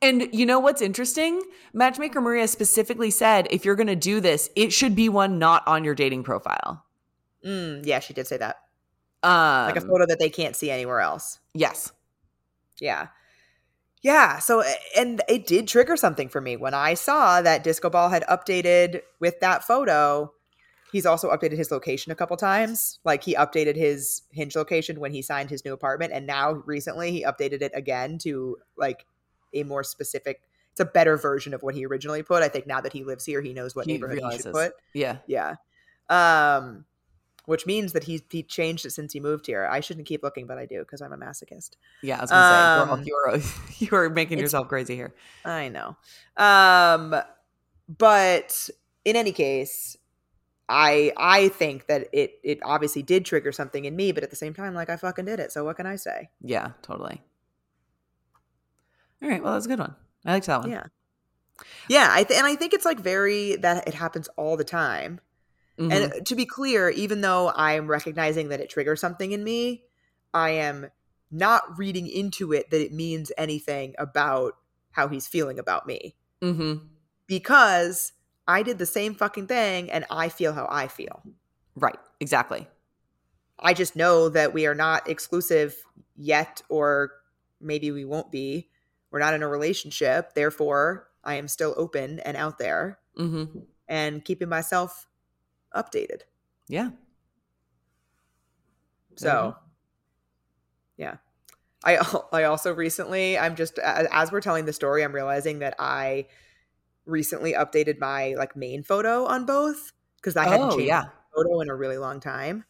And you know what's interesting? Matchmaker Maria specifically said if you're going to do this, it should be one not on your dating profile. Mm, yeah she did say that Um, like a photo that they can't see anywhere else Yes. Yeah. Yeah. So, and it did trigger something for me when I saw that Disco Ball had updated with that photo. He's also updated his location a couple times. Like he updated his hinge location when he signed his new apartment. And now recently he updated it again to like a more specific, it's a better version of what he originally put. I think now that he lives here, he knows what He neighborhood he should put. Yeah. Yeah. Um, which means that he he changed it since he moved here. I shouldn't keep looking, but I do because I'm a masochist. Yeah. I was going to say, Um, girl, you're, you're making yourself crazy here. I know. Um but in any case, I I think that it it obviously did trigger something in me, but at the same time like I fucking did it. So what can I say? Yeah, totally. All right. Well, that's a good one. I liked that one. Yeah. Yeah, I th- and I think it's like very that it happens all the time. Mhm. And to be clear, even though I'm recognizing that it triggers something in me, I am not reading into it that it means anything about how he's feeling about me. Mhm. because I did the same fucking thing and I feel how I feel. Right. Exactly. I just know that we are not exclusive yet, or maybe we won't be. We're not in a relationship. Therefore, I am still open and out there Mm-hmm. and keeping myself updated. Yeah. So, yeah. I I also recently I'm just as we're telling the story I'm realizing that I recently updated my like main photo on both because I hadn't Oh, changed yeah. my photo in a really long time.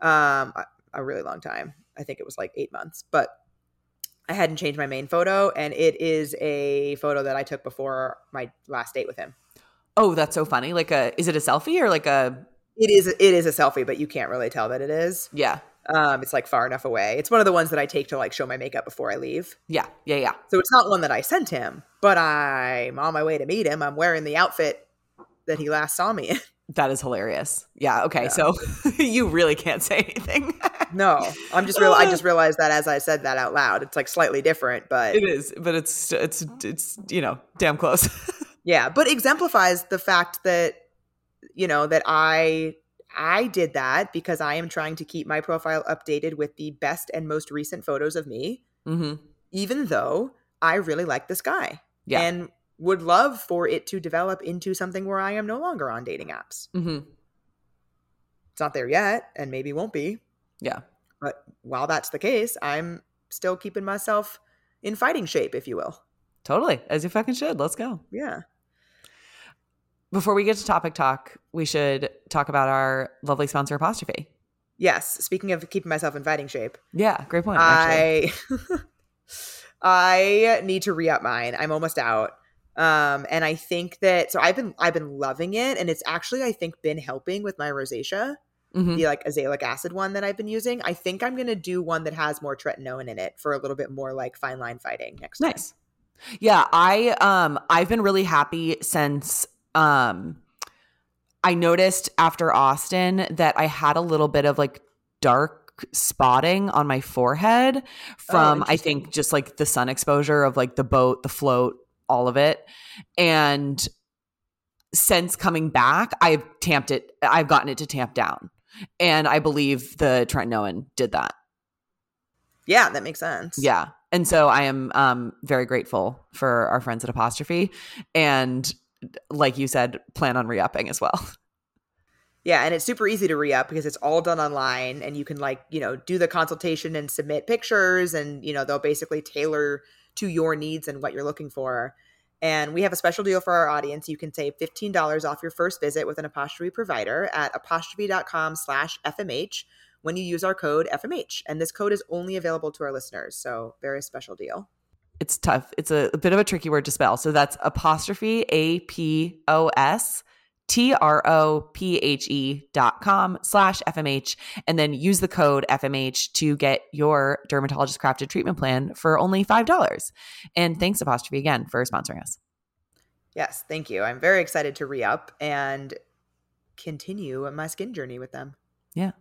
Um, a really long time. I think it was like eight months, but I hadn't changed my main photo, and it is a photo that I took before my last date with him. Oh, that's so funny. Like a is it a selfie or like a It is it is a selfie, but you can't really tell that it is. yeah. Um, it's like far enough away. It's one of the ones that I take to like show my makeup before I leave. Yeah. Yeah, yeah. So it's not one that I sent him, but I'm on my way to meet him. I'm wearing the outfit that he last saw me in. That is hilarious. Yeah, okay. Yeah. So you really can't say anything. No, I'm just real. I just realized that as I said that out loud. It's like slightly different, but it is, but it's it's it's you know, damn close. Yeah, but exemplifies the fact that you know that I I did that because I am trying to keep my profile updated with the best and most recent photos of me, hmm even though I really like this guy Yeah. and would love for it to develop into something where I am no longer on dating apps. hmm It's not there yet, and maybe won't be. Yeah. But while that's the case, I'm still keeping myself in fighting shape, if you will. Totally. As you fucking should. Let's go. Yeah. Before we get to topic talk, we should talk about our lovely sponsor apostrophe. Yes. Speaking of keeping myself in fighting shape, Yeah, great point. Actually. I I need to re-up mine. I'm almost out. Um, and I think that so I've been I've been loving it, and it's actually I think been helping with my rosacea, Mhm. the like azelaic acid one that I've been using. I think I'm gonna do one that has more tretinoin in it for a little bit more like fine line fighting next time. Nice. Yeah, I um I've been really happy since um I noticed after Austin that I had a little bit of like dark spotting on my forehead from I think just like the sun exposure of like the boat, the float, all of it. And since coming back, I've tamped it I've gotten it to tamp down. And I believe the tretinoin did that. Yeah, that makes sense. Yeah. And so I am um, very grateful for our friends at Apostrophe. And like you said, plan on re upping as well. Yeah, and it's super easy to re up because it's all done online and you can like, you know, do the consultation and submit pictures and, you know, they'll basically tailor to your needs and what you're looking for. And we have a special deal for our audience. You can save $15 off your first visit with an apostrophe provider at apostrophe.com slash FMH when you use our code FMH. And this code is only available to our listeners. So very special deal. It's tough. It's a, a bit of a tricky word to spell. So that's apostrophe A P O S T R O P H E dot com slash FMH. And then use the code FMH to get your dermatologist crafted treatment plan for only $5. And thanks, Apostrophe, again, for sponsoring us. Yes, thank you. I'm very excited to re up and continue my skin journey with them. Yeah.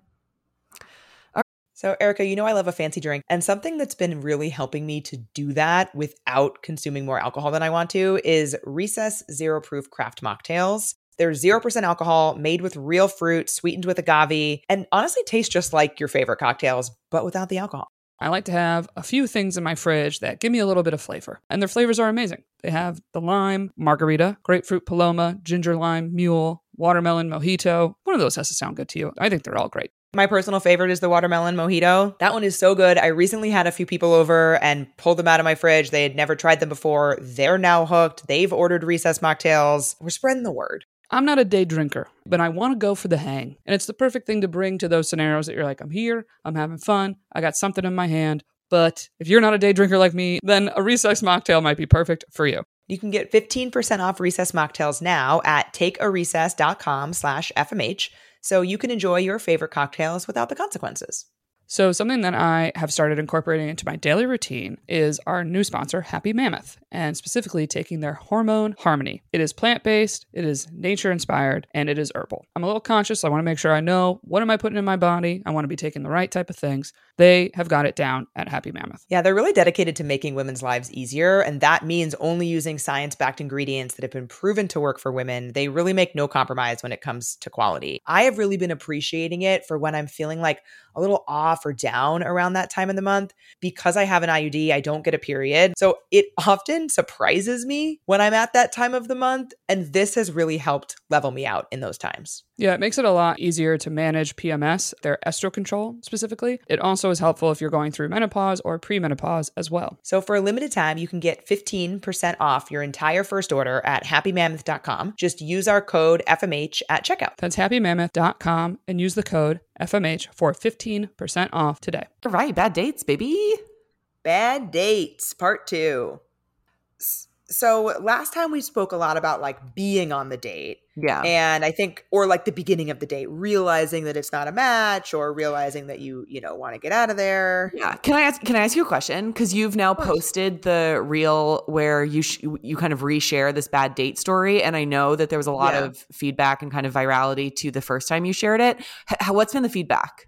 So, Erica, you know I love a fancy drink, and something that's been really helping me to do that without consuming more alcohol than I want to is Recess Zero Proof Craft Mocktails. They're 0% alcohol, made with real fruit, sweetened with agave, and honestly taste just like your favorite cocktails, but without the alcohol. I like to have a few things in my fridge that give me a little bit of flavor, and their flavors are amazing. They have the lime, margarita, grapefruit paloma, ginger lime, mule, watermelon mojito. One of those has to sound good to you. I think they're all great. My personal favorite is the watermelon mojito. That one is so good. I recently had a few people over and pulled them out of my fridge. They had never tried them before. They're now hooked. They've ordered recess mocktails. We're spreading the word. I'm not a day drinker, but I want to go for the hang. And it's the perfect thing to bring to those scenarios that you're like, I'm here, I'm having fun, I got something in my hand. But if you're not a day drinker like me, then a recess mocktail might be perfect for you. You can get 15% off recess mocktails now at takearecess.com slash FMH so you can enjoy your favorite cocktails without the consequences. So, something that I have started incorporating into my daily routine is our new sponsor, Happy Mammoth, and specifically taking their hormone harmony. It is plant based, it is nature inspired, and it is herbal. I'm a little conscious. I want to make sure I know what am I putting in my body. I want to be taking the right type of things. They have got it down at Happy Mammoth. Yeah, they're really dedicated to making women's lives easier, and that means only using science backed ingredients that have been proven to work for women. They really make no compromise when it comes to quality. I have really been appreciating it for when I'm feeling like a little off or down around that time of the month. Because I have an IUD, I don't get a period. So it often surprises me when I'm at that time of the month. And this has really helped level me out in those times. Yeah, it makes it a lot easier to manage PMS, their estro control specifically. It also is helpful if you're going through menopause or premenopause as well. So for a limited time, you can get 15% off your entire first order at happymammoth.com. Just use our code FMH at checkout. That's happymammoth.com and use the code FMH for 15% off today. All right, bad dates, baby. Bad dates, part two. S- So last time we spoke a lot about like being on the date. Yeah. and i think or like the beginning of the date realizing that it's not a match or realizing that you you know want to get out of there Yeah. Can I ask? Can I ask you a question? Because you've now posted the reel where you sh- you kind of reshare this bad date story, and I know that there was a lot Yeah. of feedback and kind of virality to the first time you shared it. H- what's been the feedback?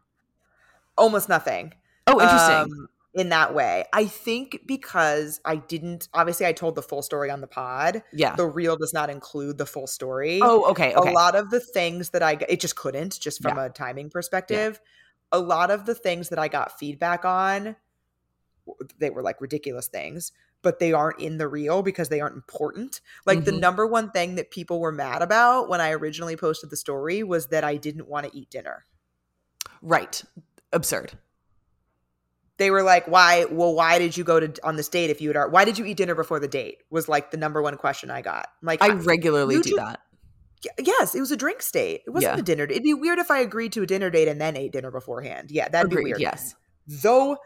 almost nothing Oh, interesting. um, in that way i think because i didn't obviously i told the full story on the pod yeah. the reel does not include the full story Oh, okay. Okay. a lot of the things that i it just couldn't just from a timing perspective a lot of the things that i got feedback on they were like ridiculous things but they aren't in the reel because they aren't important like the Mhm. number one thing that people were mad about when i originally posted the story was that i didn't want to eat dinner Right. Absurd. They were like why well why did you go to on this date if you had why did you eat dinner before the date was like the number one question i got I'm like I regularly do that. Yes, it was a drink date. It wasn't Yeah. a dinner. It'd be weird if I agreed to a dinner date and then ate dinner beforehand. Yeah, that'd be weird. Yes. Though,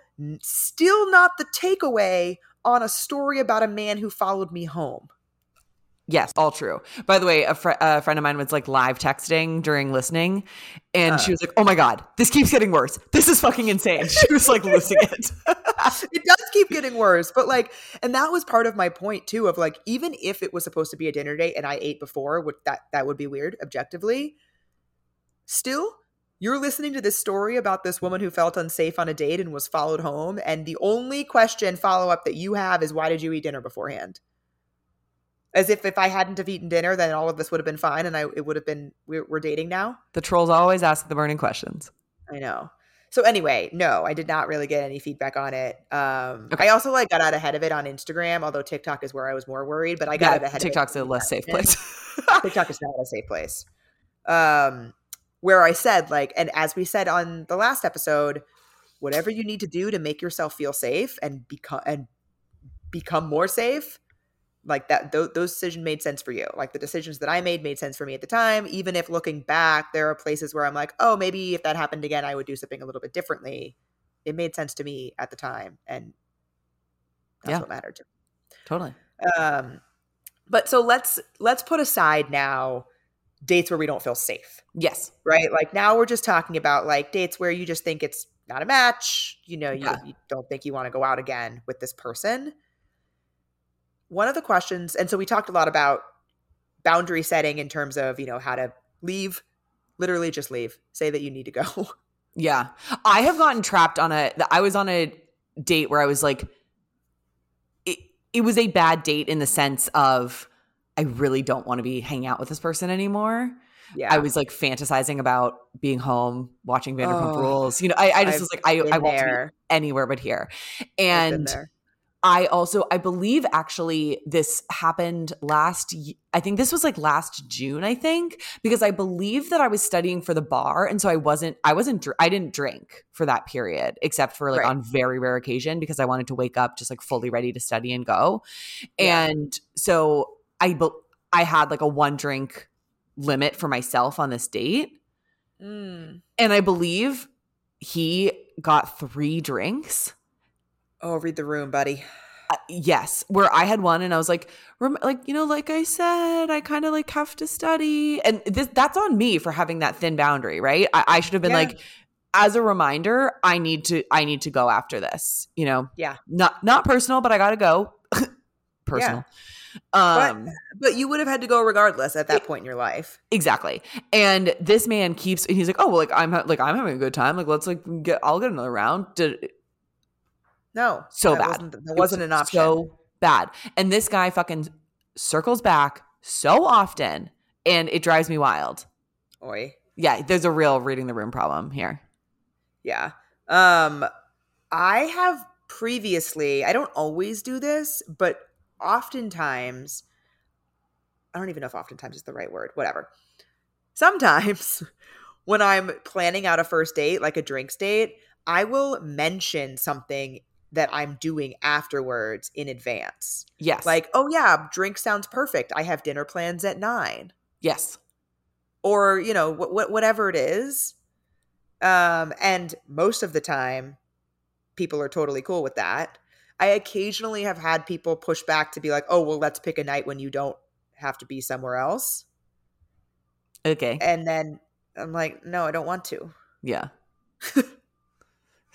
still not the takeaway on a story about a man who followed me home. Yes, all true. By the way, a, fr- a friend of mine was like live texting during listening, and Uh. she was like, "Oh my god, this keeps getting worse. This is fucking insane." She was like losing it. it does keep getting worse, but like, and that was part of my point too. Of like, even if it was supposed to be a dinner date and I ate before, which that that would be weird objectively. Still, you're listening to this story about this woman who felt unsafe on a date and was followed home, and the only question follow up that you have is, "Why did you eat dinner beforehand?" As if if I hadn't have eaten dinner, then all of this would have been fine, and I it would have been we're, we're dating now. the trolls always ask the burning questions. I know. So anyway, no, I did not really get any feedback on it. Um, Okay. I also like got out ahead of it on Instagram, although TikTok is where I was more worried. But I got Yeah, out ahead. TikTok's a less safe place. TikTok is not a safe place. Um, where I said like, and as we said on the last episode, whatever you need to do to make yourself feel safe and become and become more safe, like that, th- those decisions made sense for you. Like the decisions that I made made sense for me at the time. Even if looking back, there are places where I'm like, oh, maybe if that happened again, I would do something a little bit differently. It made sense to me at the time, and that's Yeah. what mattered to me totally. um but so let's let's put aside now dates where we don't feel safe Yes. right like now we're just talking about like dates where you just think it's not a match you know you, Yeah. you don't think you want to go out again with this person one of the questions and so we talked a lot about boundary setting in terms of you know how to leave literally just leave say that you need to go Yeah. I have gotten trapped on a I was on a date where I was like it, it was a bad date in the sense of I really don't want to be hanging out with this person anymore. yeah I was like fantasizing about being home, watching Vanderpump Oh, Rules. You know, I, I just I've was like, I, I want to be anywhere but here. And there. I also, I believe actually this happened last, I think this was like last June, I think, because I believe that I was studying for the bar. And so I wasn't, I wasn't, I didn't drink for that period, except for like Right. on very rare occasion because I wanted to wake up just like fully ready to study and go. Yeah. And so I, I had like a one drink limit for myself on this date. Mm. And I believe he got three drinks. Oh read the room buddy Uh, yes, where I had one and I was like, rem- like you know, like I said, I kind of like have to study, and this that's on me for having that thin boundary, right? I, I should have been Yeah. like, as a reminder, I need to, I need to go after this, you know, yeah not not personal, but I gotta go, personal. Um, But you would have had to go regardless at that point in your life. exactly. And this man keeps, and he's like, oh well, like I'm ha- like I'm having a good time, like let's like get, I'll get another round. Did, No, So bad. Wasn't, that wasn't an option. So bad. And this guy fucking circles back so often and it drives me wild. Oi, Yeah, there's a real reading the room problem here. yeah. Um, I have previously, I don't always do this, but oftentimes, I don't even know if oftentimes is the right word, whatever. Sometimes when I'm planning out a first date, like a drinks date, I will mention something that I'm doing afterwards in advance. Yes. Like, oh yeah, drink sounds perfect. I have dinner plans at nine. yes. Or, you know, wh- wh- whatever it is. Um, and most of the time, people are totally cool with that. I occasionally have had people push back to be like, oh, well, let's pick a night when you don't have to be somewhere else. Okay. And then I'm like, no, I don't want to. Yeah.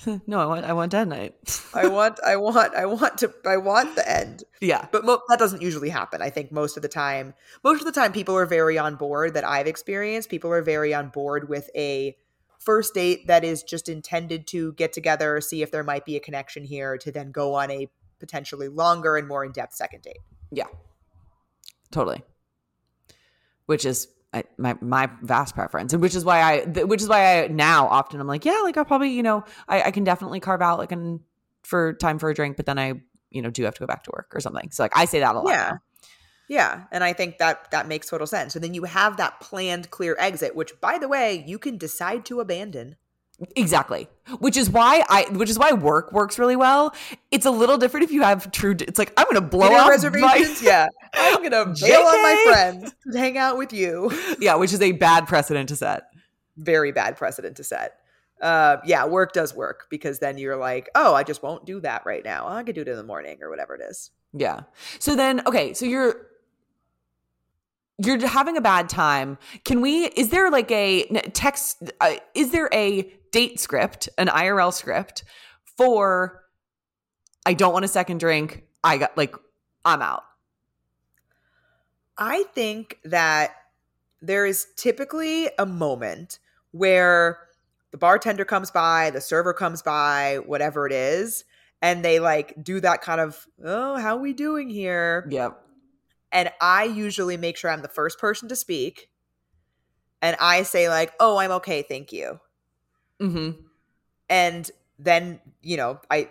no, I want I want dead night. I want, I want, I want to, I want the end. yeah. But mo- that doesn't usually happen. I think most of the time, most of the time, people are very on board that I've experienced. People are very on board with a first date that is just intended to get together, see if there might be a connection here, to then go on a potentially longer and more in depth second date. Yeah. Totally. Which is My my vast preference, and which is why I, which is why I now often I'm like, yeah, like I'll probably, you know, I, I can definitely carve out like an for time for a drink, but then I, you know, do have to go back to work or something. So like I say that a lot. Yeah. now. Yeah, and I think that that makes total sense. And then you have that planned clear exit, which, by the way, you can decide to abandon. Exactly. Which is why I, which is why work works really well. It's a little different if you have true. It's like I'm going to blow up reservations, my- yeah. I'm gonna bail on my friends to hang out with you. yeah, which is a bad precedent to set. very bad precedent to set. Uh, yeah, work does work because then you're like, oh, I just won't do that right now. I could do it in the morning or whatever it is. Yeah. So then, okay, so you're you're having a bad time. Can we? Is there like a text? Uh, is there a date script, an IRL script for? I don't want a second drink. I got like I'm out. I think that there is typically a moment where the bartender comes by, the server comes by, whatever it is, and they like do that kind of, oh, how are we doing here? Yep. And I usually make sure I'm the first person to speak. And I say, like, oh, I'm okay, thank you. Mm-hmm. and then you know i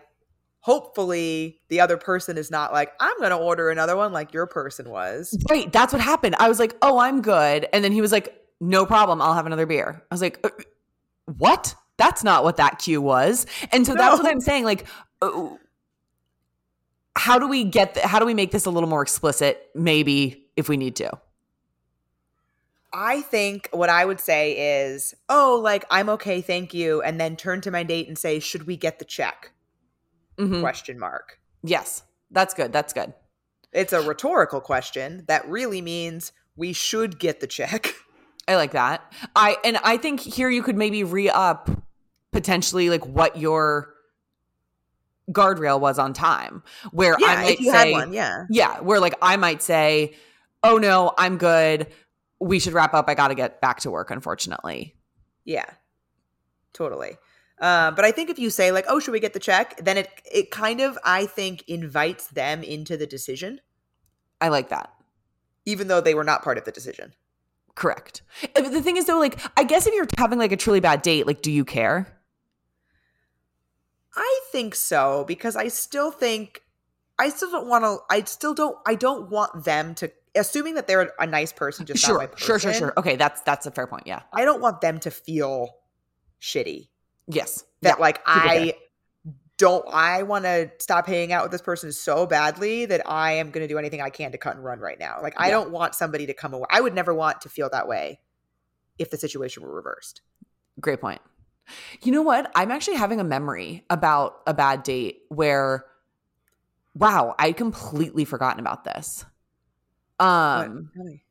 hopefully the other person is not like i'm gonna order another one like your person was Right. That's what happened. I was like, oh, I'm good, and then he was like, no problem. I'll have another beer. I was like, uh, what? That's not what that cue was. And so that's what I'm saying. Like, uh, how do we get? The, how do we make this a little more explicit? Maybe if we need to. i think what i would say is oh like i'm okay thank you and then turn to my date and say should we get the check Mhm. question mark Yes, that's good. That's good. it's a rhetorical question that really means we should get the check I like that. I and I think here you could maybe re up potentially like what your guardrail was on time. Where I yeah might if you say, one yeah Yeah, where like I might say, "Oh no, I'm good. We should wrap up. I got to get back to work unfortunately." Yeah, totally. Uh, but I think if you say like, "Oh, should we get the check?" then it it kind of I think invites them into the decision, I like that. even though they were not part of the decision. Correct. Uh, The thing is though like I guess if you're having like a truly bad date, like do you care? I think so because I still think I still don't want to. I still don't. I don't want them to. Assuming that they're a nice person, just not my Sure, person, sure, sure, sure. Okay, that's that's a fair point. Yeah. I don't want them to feel shitty. Yes. That yeah. like. I don't. I want to stop hanging out with this person so badly that I am going to do anything I can to cut and run right now. Like I Yeah. don't want somebody to come away. I would never want to feel that way if the situation were reversed. Great point. You know what? I'm actually having a memory about a bad date where wow, I'd completely forgotten about this. Um? Really?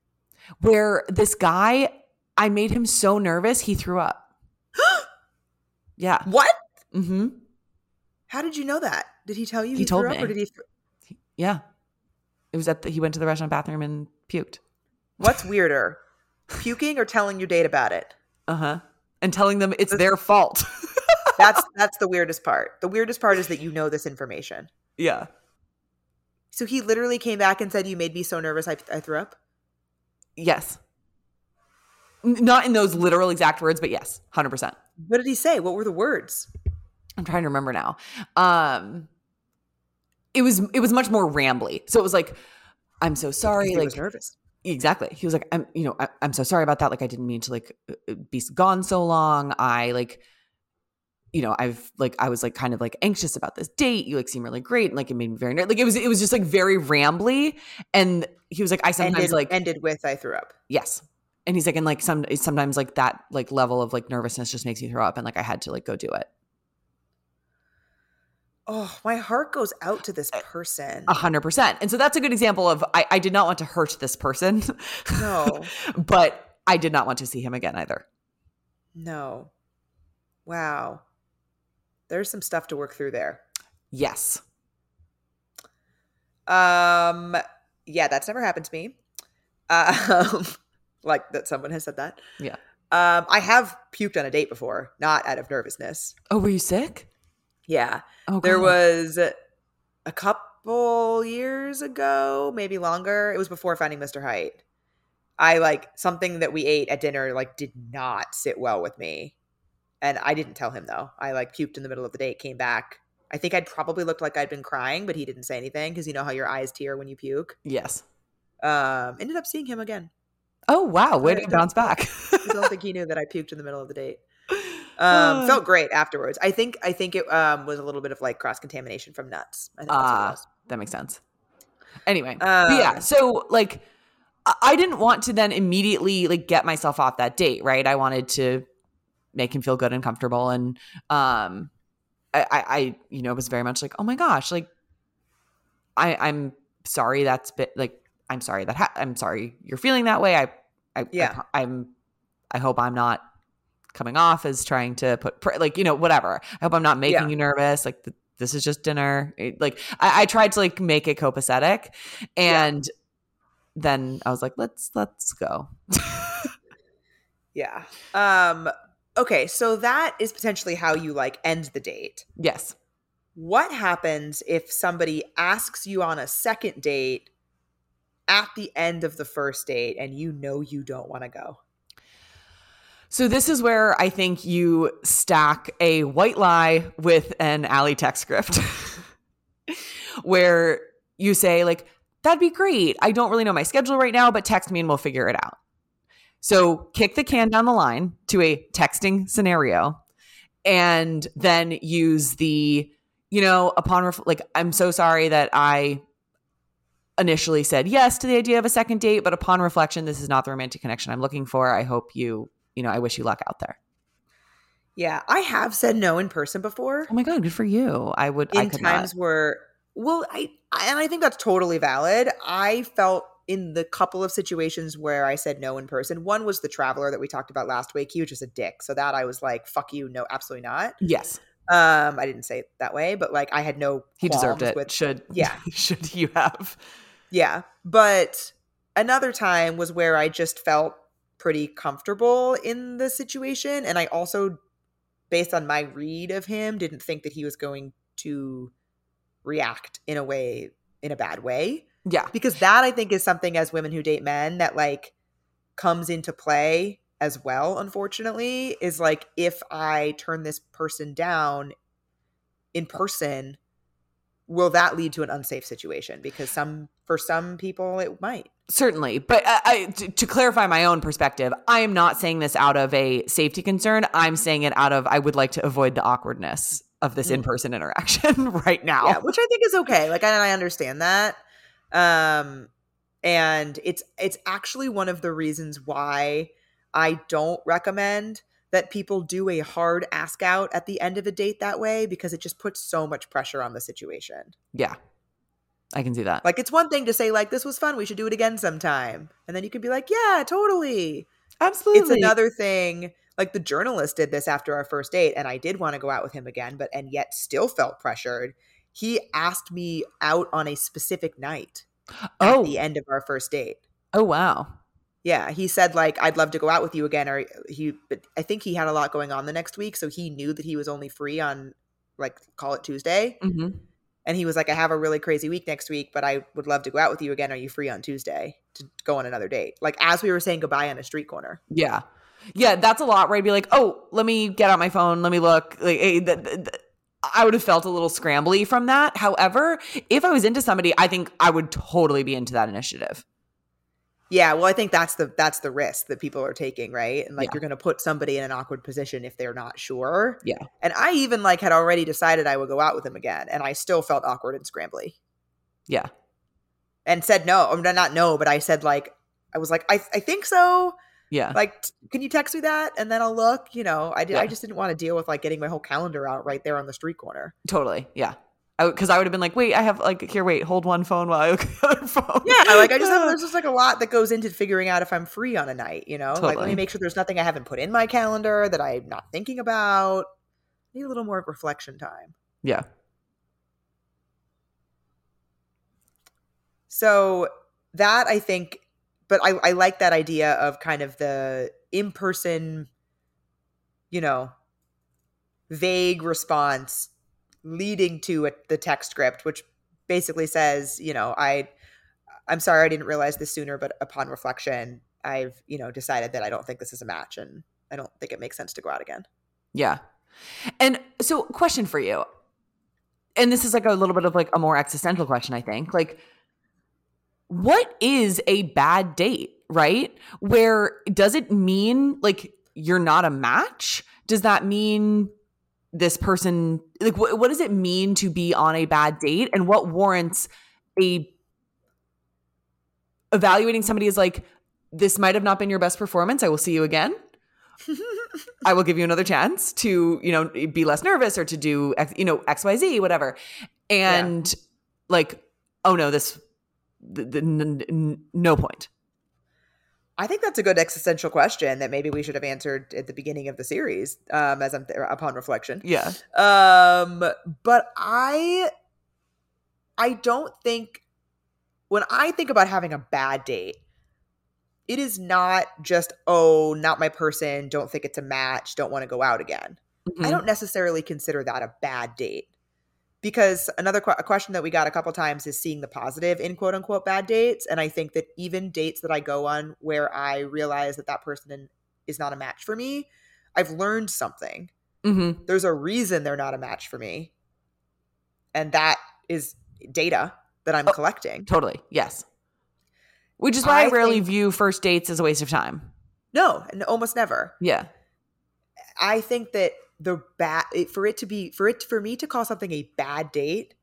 where this guy I made him so nervous he threw up. yeah. What? Mhm. How did you know that? Did he tell you He he, told threw up, me. or did he? th- Yeah. It was at the, he went to the restaurant bathroom and puked. What's weirder, puking or telling your date about it? Uh-huh. And telling them it's their fault. That's that's the weirdest part. The weirdest part is that you know this information. yeah. So he literally came back and said, "You made me so nervous, I, I threw up." Yes. Not in those literal exact words, but yes, 100%. What did he say? What were the words? I'm trying to remember now. Um it was it was much more rambly. So it was like I'm so sorry like was nervous. Exactly. He was like I'm you know I, I'm so sorry about that like I didn't mean to like uh, be gone so long. I like you know, I've like I was like kind of like anxious about this date. You like seem really great, and like it made me very nervous like it was it was just like very rambly. And he was like, I sometimes ended, like ended with I threw up. yes, and he's like, and like some sometimes like that like level of like nervousness just makes me throw up, and like I had to like go do it. Oh, my heart goes out to this person. A hundred percent. And so that's a good example of I, I did not want to hurt this person. No. but I did not want to see him again either. No. Wow. There's some stuff to work through there. Yes. Um yeah, that's never happened to me. Um like that someone has said that. Yeah. Um I have puked on a date before, not out of nervousness. Oh, were you sick? Yeah. Oh, There was a couple years ago, maybe longer. It was before finding Mr. Height. I like something that we ate at dinner like did not sit well with me. And I didn't tell him though. I like puked in the middle of the date, came back. I think I'd probably looked like I'd been crying, but he didn't say anything because you know how your eyes tear when you puke. Yes. Um, ended up seeing him again. Oh wow, way I to don't- bounce back. I don't think he knew that I puked in the middle of the date. Um, felt great afterwards. I think I think it um, was a little bit of like cross contamination from nuts. I think that's what it was. that makes sense. Anyway, but yeah. Um, So like, I- didn't want to then immediately like get myself off that date, right? I wanted to make him feel good and comfortable, and um, I, I, I you know, was very much like, oh my gosh, like, I, I'm sorry that's bit like, I'm sorry that ha- I'm sorry you're feeling that way. I, I, Yeah. I, am I hope I'm not coming off as trying to put pr- like you know whatever. I hope I'm not making Yeah. you nervous. Like th- this is just dinner. It- like I, I tried to like make it copacetic, and then I was like, let's let's go. Yeah. Um okay, so that is potentially how you like end the date. yes. What happens if somebody asks you on a second date at the end of the first date and you know you don't want to go? So this is where I think you stack a white lie with an alley text script, where you say like, "That'd be great. I don't really know my schedule right now, but text me and we'll figure it out." So kick the can down the line to a texting scenario, and then use the, you know, upon ref- like, I'm so sorry that I initially said yes to the idea of a second date, but upon reflection, this is not the romantic connection I'm looking for. I hope you you know, I wish you luck out there. Yeah, I have said no in person before. Oh my god, good for you. I would. I in could times where well I, I and i think that's totally valid i felt in the couple of situations where i said no in person one was the traveler that we talked about last week he was just a dick so that i was like fuck you no absolutely not not. Yes, um i didn't say it that way but like i had no he deserved it. with should yeah. should you have? yeah but another time was where i just felt pretty comfortable in the situation and i also based on my read of him didn't think that he was going to react in a way in a bad way. Yeah, because that i think is something as women who date men that like comes into play as well unfortunately is like if i turn this person down in person will that lead to an unsafe situation? Because some for some people it might certainly. But I, I, to, to clarify my own perspective, I am not saying this out of a safety concern. I'm saying it out of I would like to avoid the awkwardness of this Mm. in-person interaction right now. yeah which i think is okay like and i understand that um and it's it's actually one of the reasons why i don't recommend that people do a hard ask out at the end of a date that way because it just puts so much pressure on the situation yeah, I can see that. like it's one thing to say like this was fun we should do it again sometime. And then you could be like yeah totally. Absolutely, it's another thing like the journalist did this after our first date and i did want to go out with him again but and yet still felt pressured. He asked me out on a specific night Oh, at the end of our first date. Oh wow. yeah he said like i'd love to go out with you again or he but i think he had a lot going on the next week so he knew that he was only free on like call it tuesday. Hmm and he was like i have a really crazy week next week but i would love to go out with you again are you free on tuesday to go on another date like as we were saying goodbye on a street corner Yeah. Yeah, that's a lot where I'd be like, oh, let me get out my phone. Let me look. Like, eh, th- th- th- I would have felt a little scrambly from that. However, if I was into somebody, I think I would totally be into that initiative. Yeah, well, I think that's the that's the risk that people are taking, right? And like Yeah. you're going to put somebody in an awkward position if they're not sure. Yeah. And I even like had already decided I would go out with him again, and I still felt awkward and scrambly, Yeah. and said no. Um, I'm not no, but I said like I was like I I think so. Yeah. Like, t- can you text me that, and then I'll look. You know, I did. Yeah. I just didn't want to deal with like getting my whole calendar out right there on the street corner. Totally. Yeah. Because I, would have been like, wait, I have like here, wait, hold one phone while I look at the other phone. Yeah, like I just have, there's just like a lot that goes into figuring out if I'm free on a night. You know, like let me make sure there's nothing I haven't put in my calendar that I'm not thinking about. Need a little more reflection time. yeah. So that I think, but I, I like that idea of kind of the in person, you know, vague response leading to a, the text script, which basically says, you know, I, I'm sorry I didn't realize this sooner, but upon reflection, I've, you know, decided that I don't think this is a match and I don't think it makes sense to go out again. Yeah. And so, question for you. And this is like a little bit of like a more existential question, I think. Like, what is a bad date, right? Where does it mean like you're not a match? Does that mean this person, like, what, what does it mean to be on a bad date? And what warrants a evaluating somebody as like, this might have not been your best performance. I will see you again. I will give you another chance to, you know, be less nervous or to do, X, you know, X, Y, Z, whatever. And like, oh no, this, the, the, n- n- no point. I think that's a good existential question that maybe we should have answered at the beginning of the series, um, as I'm upon reflection. Yeah. Um, but I, I don't think when I think about having a bad date, it is not just oh, not my person. Don't think it's a match. Don't want to go out again. I Mhm. don't necessarily consider that a bad date because another a question that we got a couple times is seeing the positive in quote unquote bad dates and i think that even dates that i go on where i realize that that person is not a match for me i've learned something Mhm. there's a reason they're not a match for me and that is data that i'm Oh. collecting Totally. Yes. Which is why I, I rarely think- view first dates as a waste of time. no and almost never Yeah. I think that the bad for it to be for it for me to call something a bad date,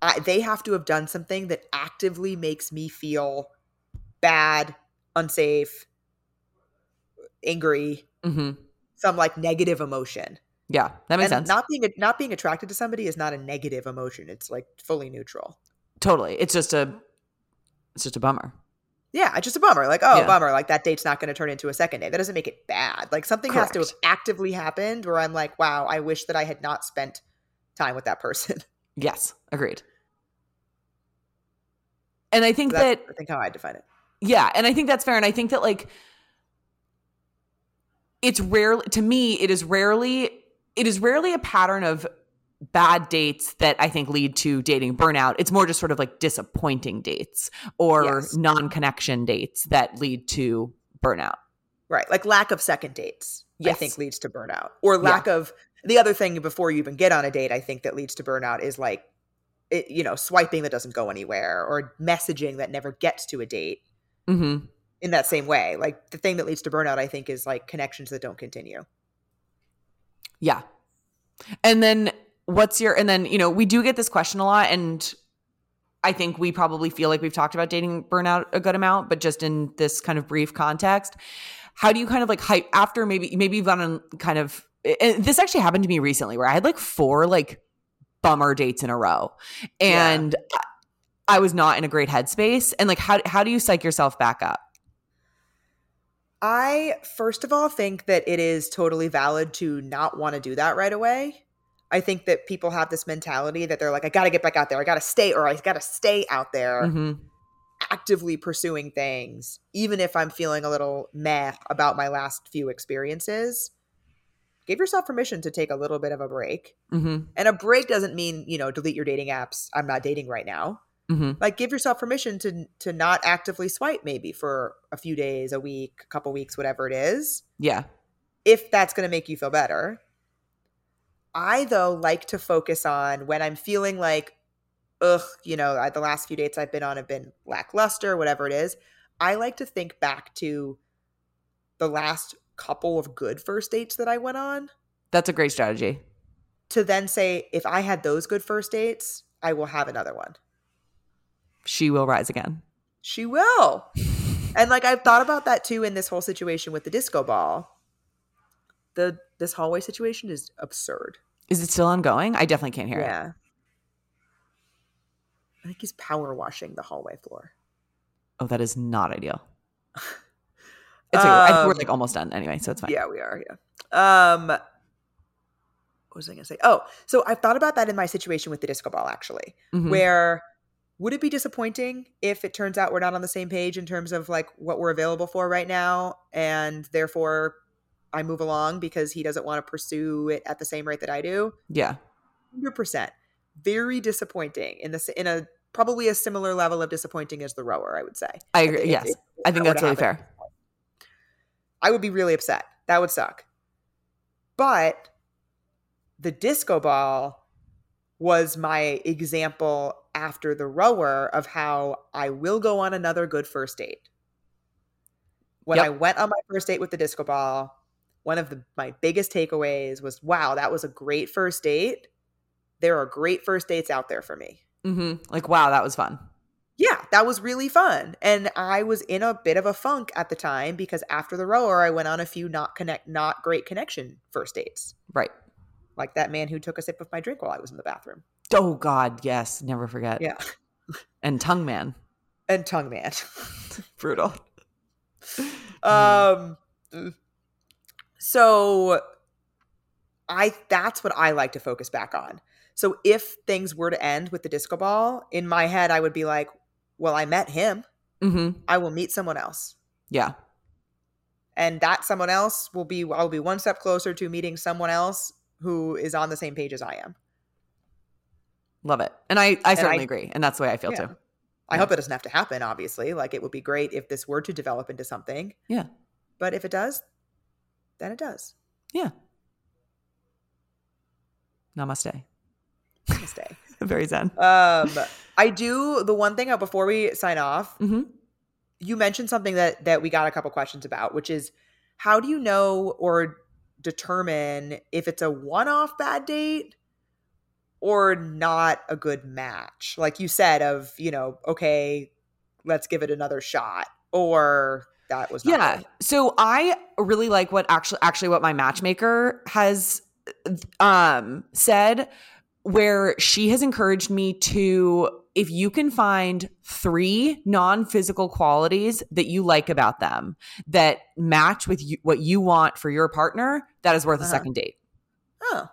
I, they have to have done something that actively makes me feel bad, unsafe, angry, hmm some like negative emotion. Yeah. That makes and sense. not being not being attracted to somebody is not a negative emotion. It's like fully neutral. totally. It's just a, it's just a bummer. Yeah, just a bummer. Like, oh, Yeah. bummer. Like that date's not going to turn into a second date. That doesn't make it bad. Like something has to have actively happened where I'm like, wow, I wish that I had not spent time with that person. Yes. Agreed. And I think That's, that I think how I define it. Yeah, and I think that's fair. And I think that like it's rarely to me, it is rarely it is rarely a pattern of bad dates that I think lead to dating burnout. It's more just sort of like disappointing dates or Yes. non-connection dates that lead to burnout. Right. Like lack of second dates, I think leads to burnout. Or lack of the other thing before you even get on a date, I think that leads to burnout is like, it, you know, swiping that doesn't go anywhere or messaging that never gets to a date hmm in that same way. Like the thing that leads to burnout, I think, is like connections that don't continue. Yeah. And then what's your and then, you know, we do get this question a lot and I think we probably feel like we've talked about dating burnout a good amount, but just in this kind of brief context, how do you kind of like hype after maybe maybe you've gone on kind of and this actually happened to me recently where I had like four like bummer dates in a row. Yeah. And I was not in a great headspace. And like how how do you psych yourself back up? I, first of all, think that it is totally valid to not want to do that right away. I think that people have this mentality that they're like, I got to get back out there. I got to stay, or I got to stay out there. Mhm. actively pursuing things, even if I'm feeling a little meh about my last few experiences, give yourself permission to take a little bit of a break. Mhm. And a break doesn't mean, you know, delete your dating apps. I'm not dating right now. Mhm. Like give yourself permission to to not actively swipe maybe for a few days, a week, a couple weeks, whatever it is, Yeah. if that's going to make you feel better. I though like to focus on when I'm feeling like, ugh, you know, I, the last few dates I've been on have been lackluster, whatever it is. I like to think back to the last couple of good first dates that I went on That's a great strategy. to then say, if I had those good first dates, I will have another one. She will rise again. She will. and like I've thought about that too in this whole situation with the disco ball. The this hallway situation is absurd. Is it still ongoing? I definitely can't hear it. Yeah. I think he's power washing the hallway floor. Oh, that is not ideal. It's okay. We're Um, like almost done anyway, so it's fine. Yeah, we are. Yeah. Um, what was I going to say? Oh, so I've thought about that in my situation with the disco ball, actually, Mhm. where would it be disappointing if it turns out we're not on the same page in terms of like what we're available for right now, and therefore I move along because he doesn't want to pursue it at the same rate that I do? yeah. Hundred percent. Very disappointing in this in a probably a similar level of disappointing as the rower. I would say. I agree. Yes. I think that's really fair. I would be really upset. That would suck. But the disco ball was my example after the rower of how I will go on another good first date. When Yep. I went on my first date with the disco ball, one of the, my biggest takeaways was wow, that was a great first date. There are great first dates out there for me. hmm Like, wow, that was fun. Yeah, that was really fun. And I was in a bit of a funk at the time because after the rower, I went on a few not connect not great connection first dates. Right. Like that man who took a sip of my drink while I was in the bathroom. Oh God, yes. Never forget. Yeah. And tongue man. And tongue man. Brutal. um so I that's what I like to focus back on. So if things were to end with the disco ball, in my head I would be like, well, I met him. hmm I will meet someone else. Yeah. and that someone else will be I'll be one step closer to meeting someone else who is on the same page as I am. Love it. And I, I certainly I- agree. And that's the way I feel Yeah. too. I Yeah. hope it doesn't have to happen, obviously. Like it would be great if this were to develop into something. Yeah. But if it does, then it does. Yeah. Namaste. Stay. Very zen. um I do the one thing uh, before we sign off, hmm you mentioned something that that we got a couple questions about, which is how do you know or determine if it's a one-off bad date or not a good match? Like you said of, you know, okay, let's give it another shot or that was Yeah. good. So I really like what actually actually what my matchmaker has um said where she has encouraged me to if you can find three non-physical qualities that you like about them that match with you, what you want for your partner, that is worth a Uh-huh. second date. Oh,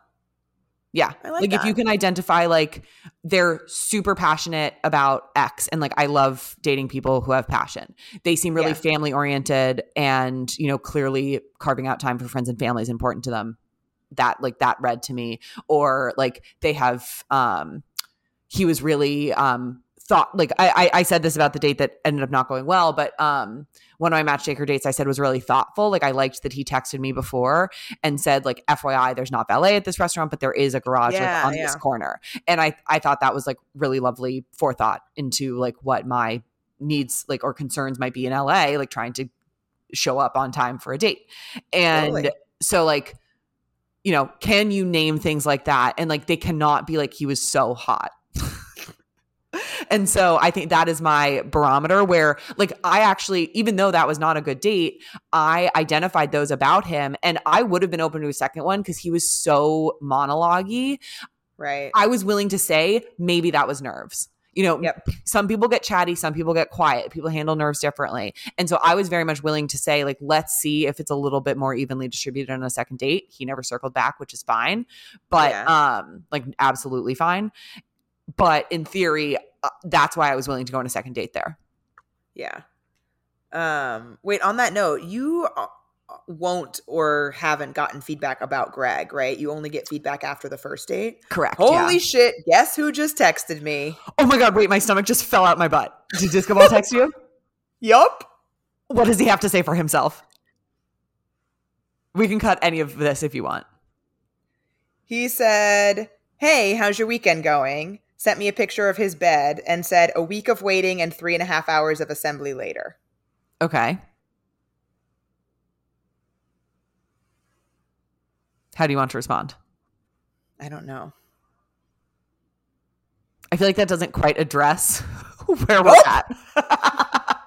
Yeah. I like if you can identify like they're super passionate about X and like I love dating people who have passion. They seem really Yeah. family oriented and, you know, clearly carving out time for friends and family is important to them. That like that read to me. Or like they have um he was really um thought like I, I I said this about the date that ended up not going well, but um one of my matchmaker dates I said was really thoughtful. Like I liked that he texted me before and said like FYI there's not valet at this restaurant but there is a garage like, Yeah, on this corner. And I I thought that was like really lovely forethought into like what my needs like or concerns might be in LA like trying to show up on time for a date. And so like you know, can you name things like that and like they cannot be like he was so hot. And so I think that is my barometer where like I actually even though that was not a good date, I identified those about him and I would have been open to a second one cuz he was so monologue right. I was willing to say maybe that was nerves. You know, Yep. some people get chatty, some people get quiet. People handle nerves differently. And so I was very much willing to say, like, let's see if it's a little bit more evenly distributed on a second date. He never circled back, which is fine. But um, like absolutely fine. But in theory, uh, that's why I was willing to go on a second date there. Yeah. Um wait, on that note, you uh, won't or haven't gotten feedback about Greg, right? You only get feedback after the first date. Correct. Holy yeah. shit, guess who just texted me? Oh my god, wait, my stomach just fell out my butt. Did Disco Ball text you? Yup. What does he have to say for himself? We can cut any of this if you want. He said, Hey, how's your weekend going? Sent me a picture of his bed and said, A week of waiting and three and a half hours of assembly later. Okay. How do you want to respond? I don't know. I feel like that doesn't quite address where we're at.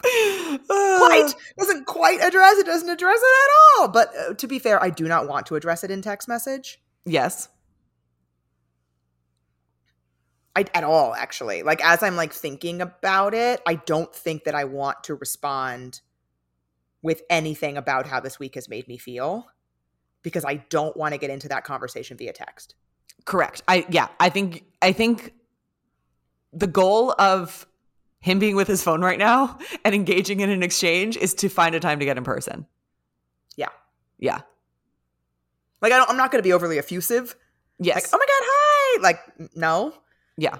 Quite doesn't quite address it, doesn't address it at all. But uh, to be fair, I do not want to address it in text message. Yes. I, at all actually like as i'm like thinking about it i don't think that i want to respond with anything about how this week has made me feel because i don't want to get into that conversation via text Correct. I yeah, I think I think the goal of him being with his phone right now and engaging in an exchange is to find a time to get in person. Yeah. Yeah. like I don't, i'm not going to be overly effusive Yes. like oh my god hi like no yeah.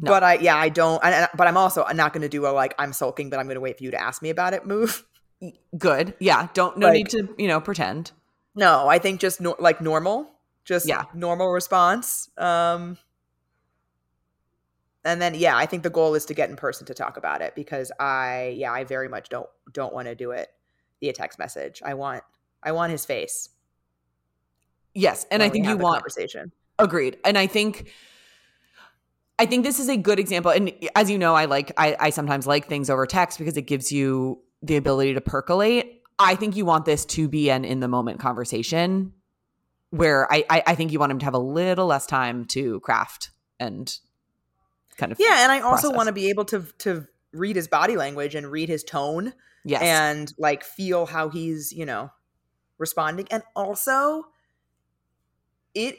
No. but i yeah i don't I, I- but i'm also not going to do a like i'm sulking but i'm going to wait for you to ask me about it move Good. Yeah. Don't no Like- need to, you know, pretend. no i think just no, like normal just Yeah. normal response um and then yeah i think the goal is to get in person to talk about it because i yeah i very much don't don't want to do it via text message i want i want his face Yes. And I think you want conversation Agreed. And I think I think this is a good example. And as you know, I like I, I sometimes like things over text because it gives you the ability to percolate. I think you want this to be an in the moment conversation where I, I I think you want him to have a little less time to craft and kind of yeah and i also process. want to be able to to read his body language and read his tone yes and like feel how he's you know responding and also it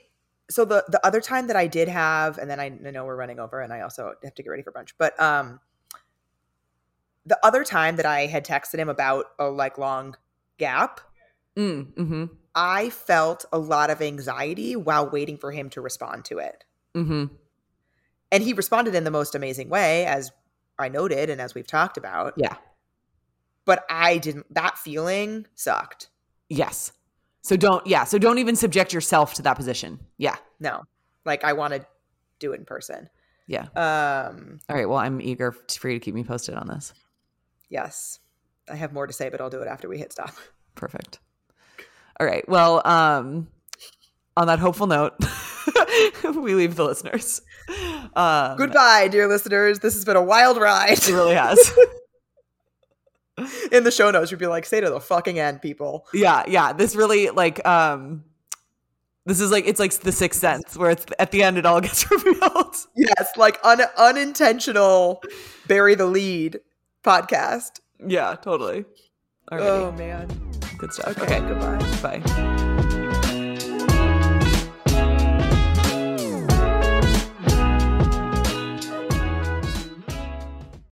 so the the other time that i did have and then i, know we're running over and i also have to get ready for brunch but um the other time that i had texted him about a like long gap mm, mm-hmm, i felt a lot of anxiety while waiting for him to respond to it mm-hmm. and he responded in the most amazing way as i noted and as we've talked about Yeah. but i didn't that feeling sucked Yes. So don't yeah, so don't even subject yourself to that position. Yeah. No, like I want to do it in person. Yeah. Um, All right. Well, I'm eager for you to keep me posted on this. yes, I have more to say, but I'll do it after we hit stop. Perfect. All right. Well, um, on that hopeful note, we leave the listeners. Um, Goodbye, dear listeners. This has been a wild ride. It really has. in the show notes, you'd be like, "Stay to the fucking end, people." yeah. Yeah. This really like um, this is like it's like the sixth sense where it's at the end it all gets revealed. Yes, like un- unintentional bury the lead podcast. Yeah. Totally. All right. Oh man. Good stuff. Okay, Okay. goodbye. Bye.